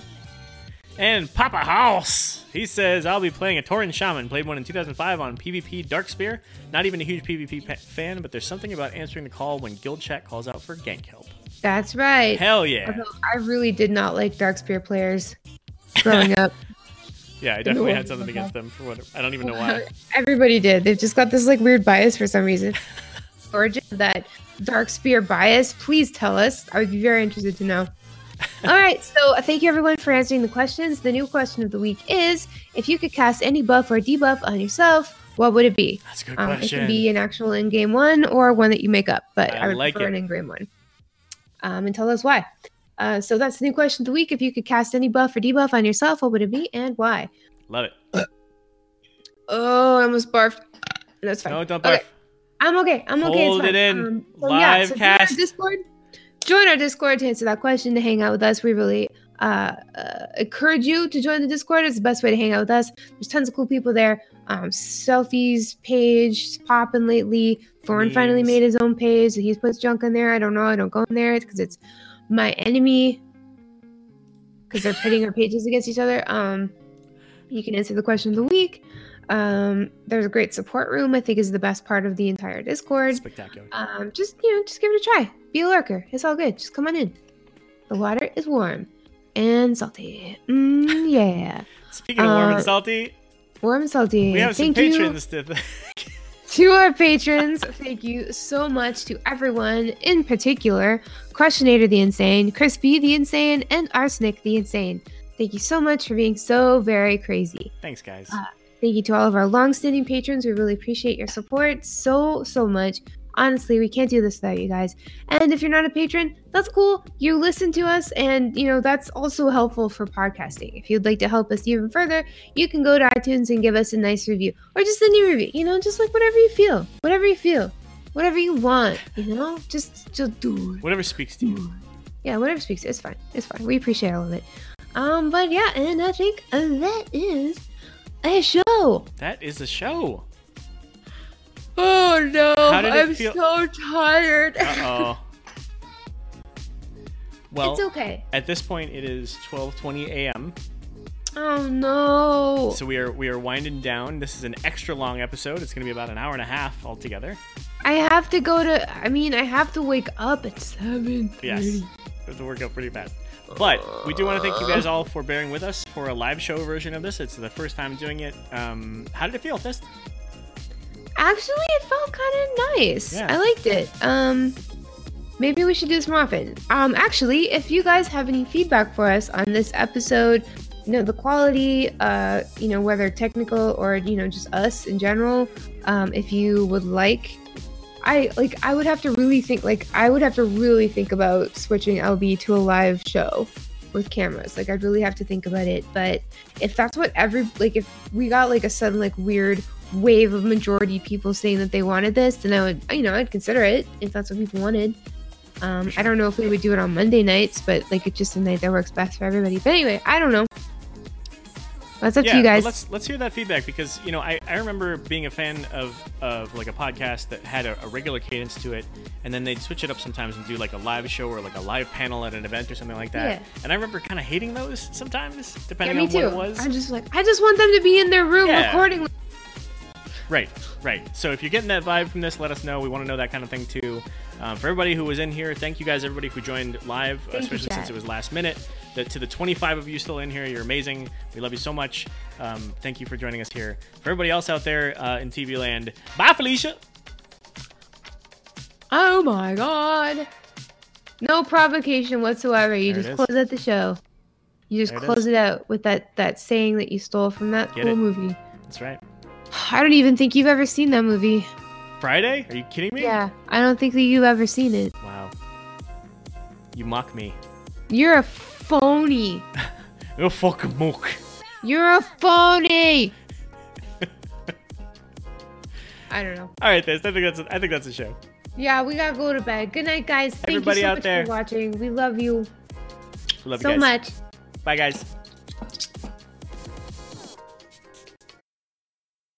And Papa House, he says, I'll be playing a Tauren Shaman. Played one in 2005 on PvP Darkspear. Not even a huge PvP fan, but there's something about answering the call when guild chat calls out for gank help. That's right. Hell yeah. Although I really did not like Darkspear players growing up. Yeah, I definitely had something against them for what I don't even know why. Everybody did. They've just got this like weird bias for some reason. Origin of that dark spear bias. Please tell us. I would be very interested to know. All right, so uh, thank you everyone for answering the questions. The new question of the week is: If you could cast any buff or debuff on yourself, what would it be? That's a good Um, it question. can be an actual in-game one or one that you make up, but I I, would like prefer it. an in-game one. Um, and tell us why. Uh, so that's the new question of the week. If you could cast any buff or debuff on yourself, what would it be and why? Love it. Oh, I almost barfed. That's fine. No, don't Okay. barf. I'm okay. I'm okay. Hold it's it fine. in. Um, so Live so cast. Join our Discord. Join our Discord to answer that question. To hang out with us, we really uh, uh, encourage you to join the Discord. It's the best way to hang out with us. There's tons of cool people there. Um, selfies page popping lately. Thorn finally made his own page. He puts junk in there. I don't know. I don't go in there because it's my enemy. Because they're pitting our pages against each other. Um, you can answer the question of the week. Um, there's a great support room. I think is the best part of the entire Discord. Spectacular. Um, just you know, just give it a try. Be a lurker. It's all good. Just come on in. The water is warm and salty. Mm, yeah, Speaking of warm uh, and salty, warm salty. we have some Thank you patrons to to our patrons. Thank you so much to everyone, in particular, Questionator the Insane, Crispy the Insane, and Arsenic the Insane. Thank you so much for being so very crazy. Thanks, guys. Uh, Thank you to all of our long-standing patrons. We really appreciate your support so so much. Honestly, we can't do this without you guys. And if you're not a patron, that's cool. You listen to us, and you know that's also helpful for podcasting. If you'd like to help us even further, you can go to iTunes and give us a nice review, or just any review. You know, just like whatever you feel, whatever you feel, whatever you want. You know, just just do it. Whatever speaks to you. Yeah, whatever speaks. It's fine. It's fine. We appreciate all of it. Um, but yeah, and I think that is a show. That is a show. Oh no! How did it I'm feel- so tired. Oh. well, it's okay. at this point, it is 12:20 a.m. Oh no! So we are we are winding down. This is an extra long episode. It's going to be about an hour and a half altogether. I have to go to. I mean, I have to wake up at seven. Yes, we have to work out pretty fast. But we do want to thank you guys all for bearing with us for a live show version of this. It's the first time doing it. Um, how did it feel, Fist? Actually, it felt kind of nice. Yeah. I liked it. Um, maybe we should do this more often. Um, actually, if you guys have any feedback for us on this episode, you know, the quality, uh, you know, whether technical or you know just us in general, um, if you would like. I like I would have to really think like I would have to really think about switching LB to a live show with cameras. Like I'd really have to think about it. But if that's what every like if we got like a sudden like weird wave of majority people saying that they wanted this, then I would you know, I'd consider it if that's what people wanted. Um, I don't know if we would do it on Monday nights, but like it's just a night that works best for everybody. But anyway, I don't know. That's up yeah, to you guys. let's let's hear that feedback because you know I, I remember being a fan of of like a podcast that had a, a regular cadence to it, and then they'd switch it up sometimes and do like a live show or like a live panel at an event or something like that. Yeah. And I remember kind of hating those sometimes, Yeah, depending me on too. what it was. I'm just like, I just want them to be in their room Yeah. recording. Right, right. So if you're getting that vibe from this, let us know. We want to know that kind of thing too. Um, for everybody who was in here, thank you guys, everybody who joined live, you, especially since it was last minute. The, to the 25 of you still in here, you're amazing. We love you so much. Um, thank you for joining us here. For everybody else out there uh, in TV land, bye, Felicia. Oh my god. No provocation whatsoever. You There just close out the show. You just There it close is. it out with that that saying that you stole from that Get cool it? movie. That's right. I don't even think you've ever seen that movie. Friday? Are you kidding me? Yeah, I don't think that you've ever seen it. Wow. You mock me. You're a phony. You fucking mock. You're a phony. I don't know. All right, Tess. I think that's I think that's a show. Yeah, we gotta go to bed. Good night, guys. Thank Everybody you so out much there. for watching. We love you We love so you guys. much. Bye, guys.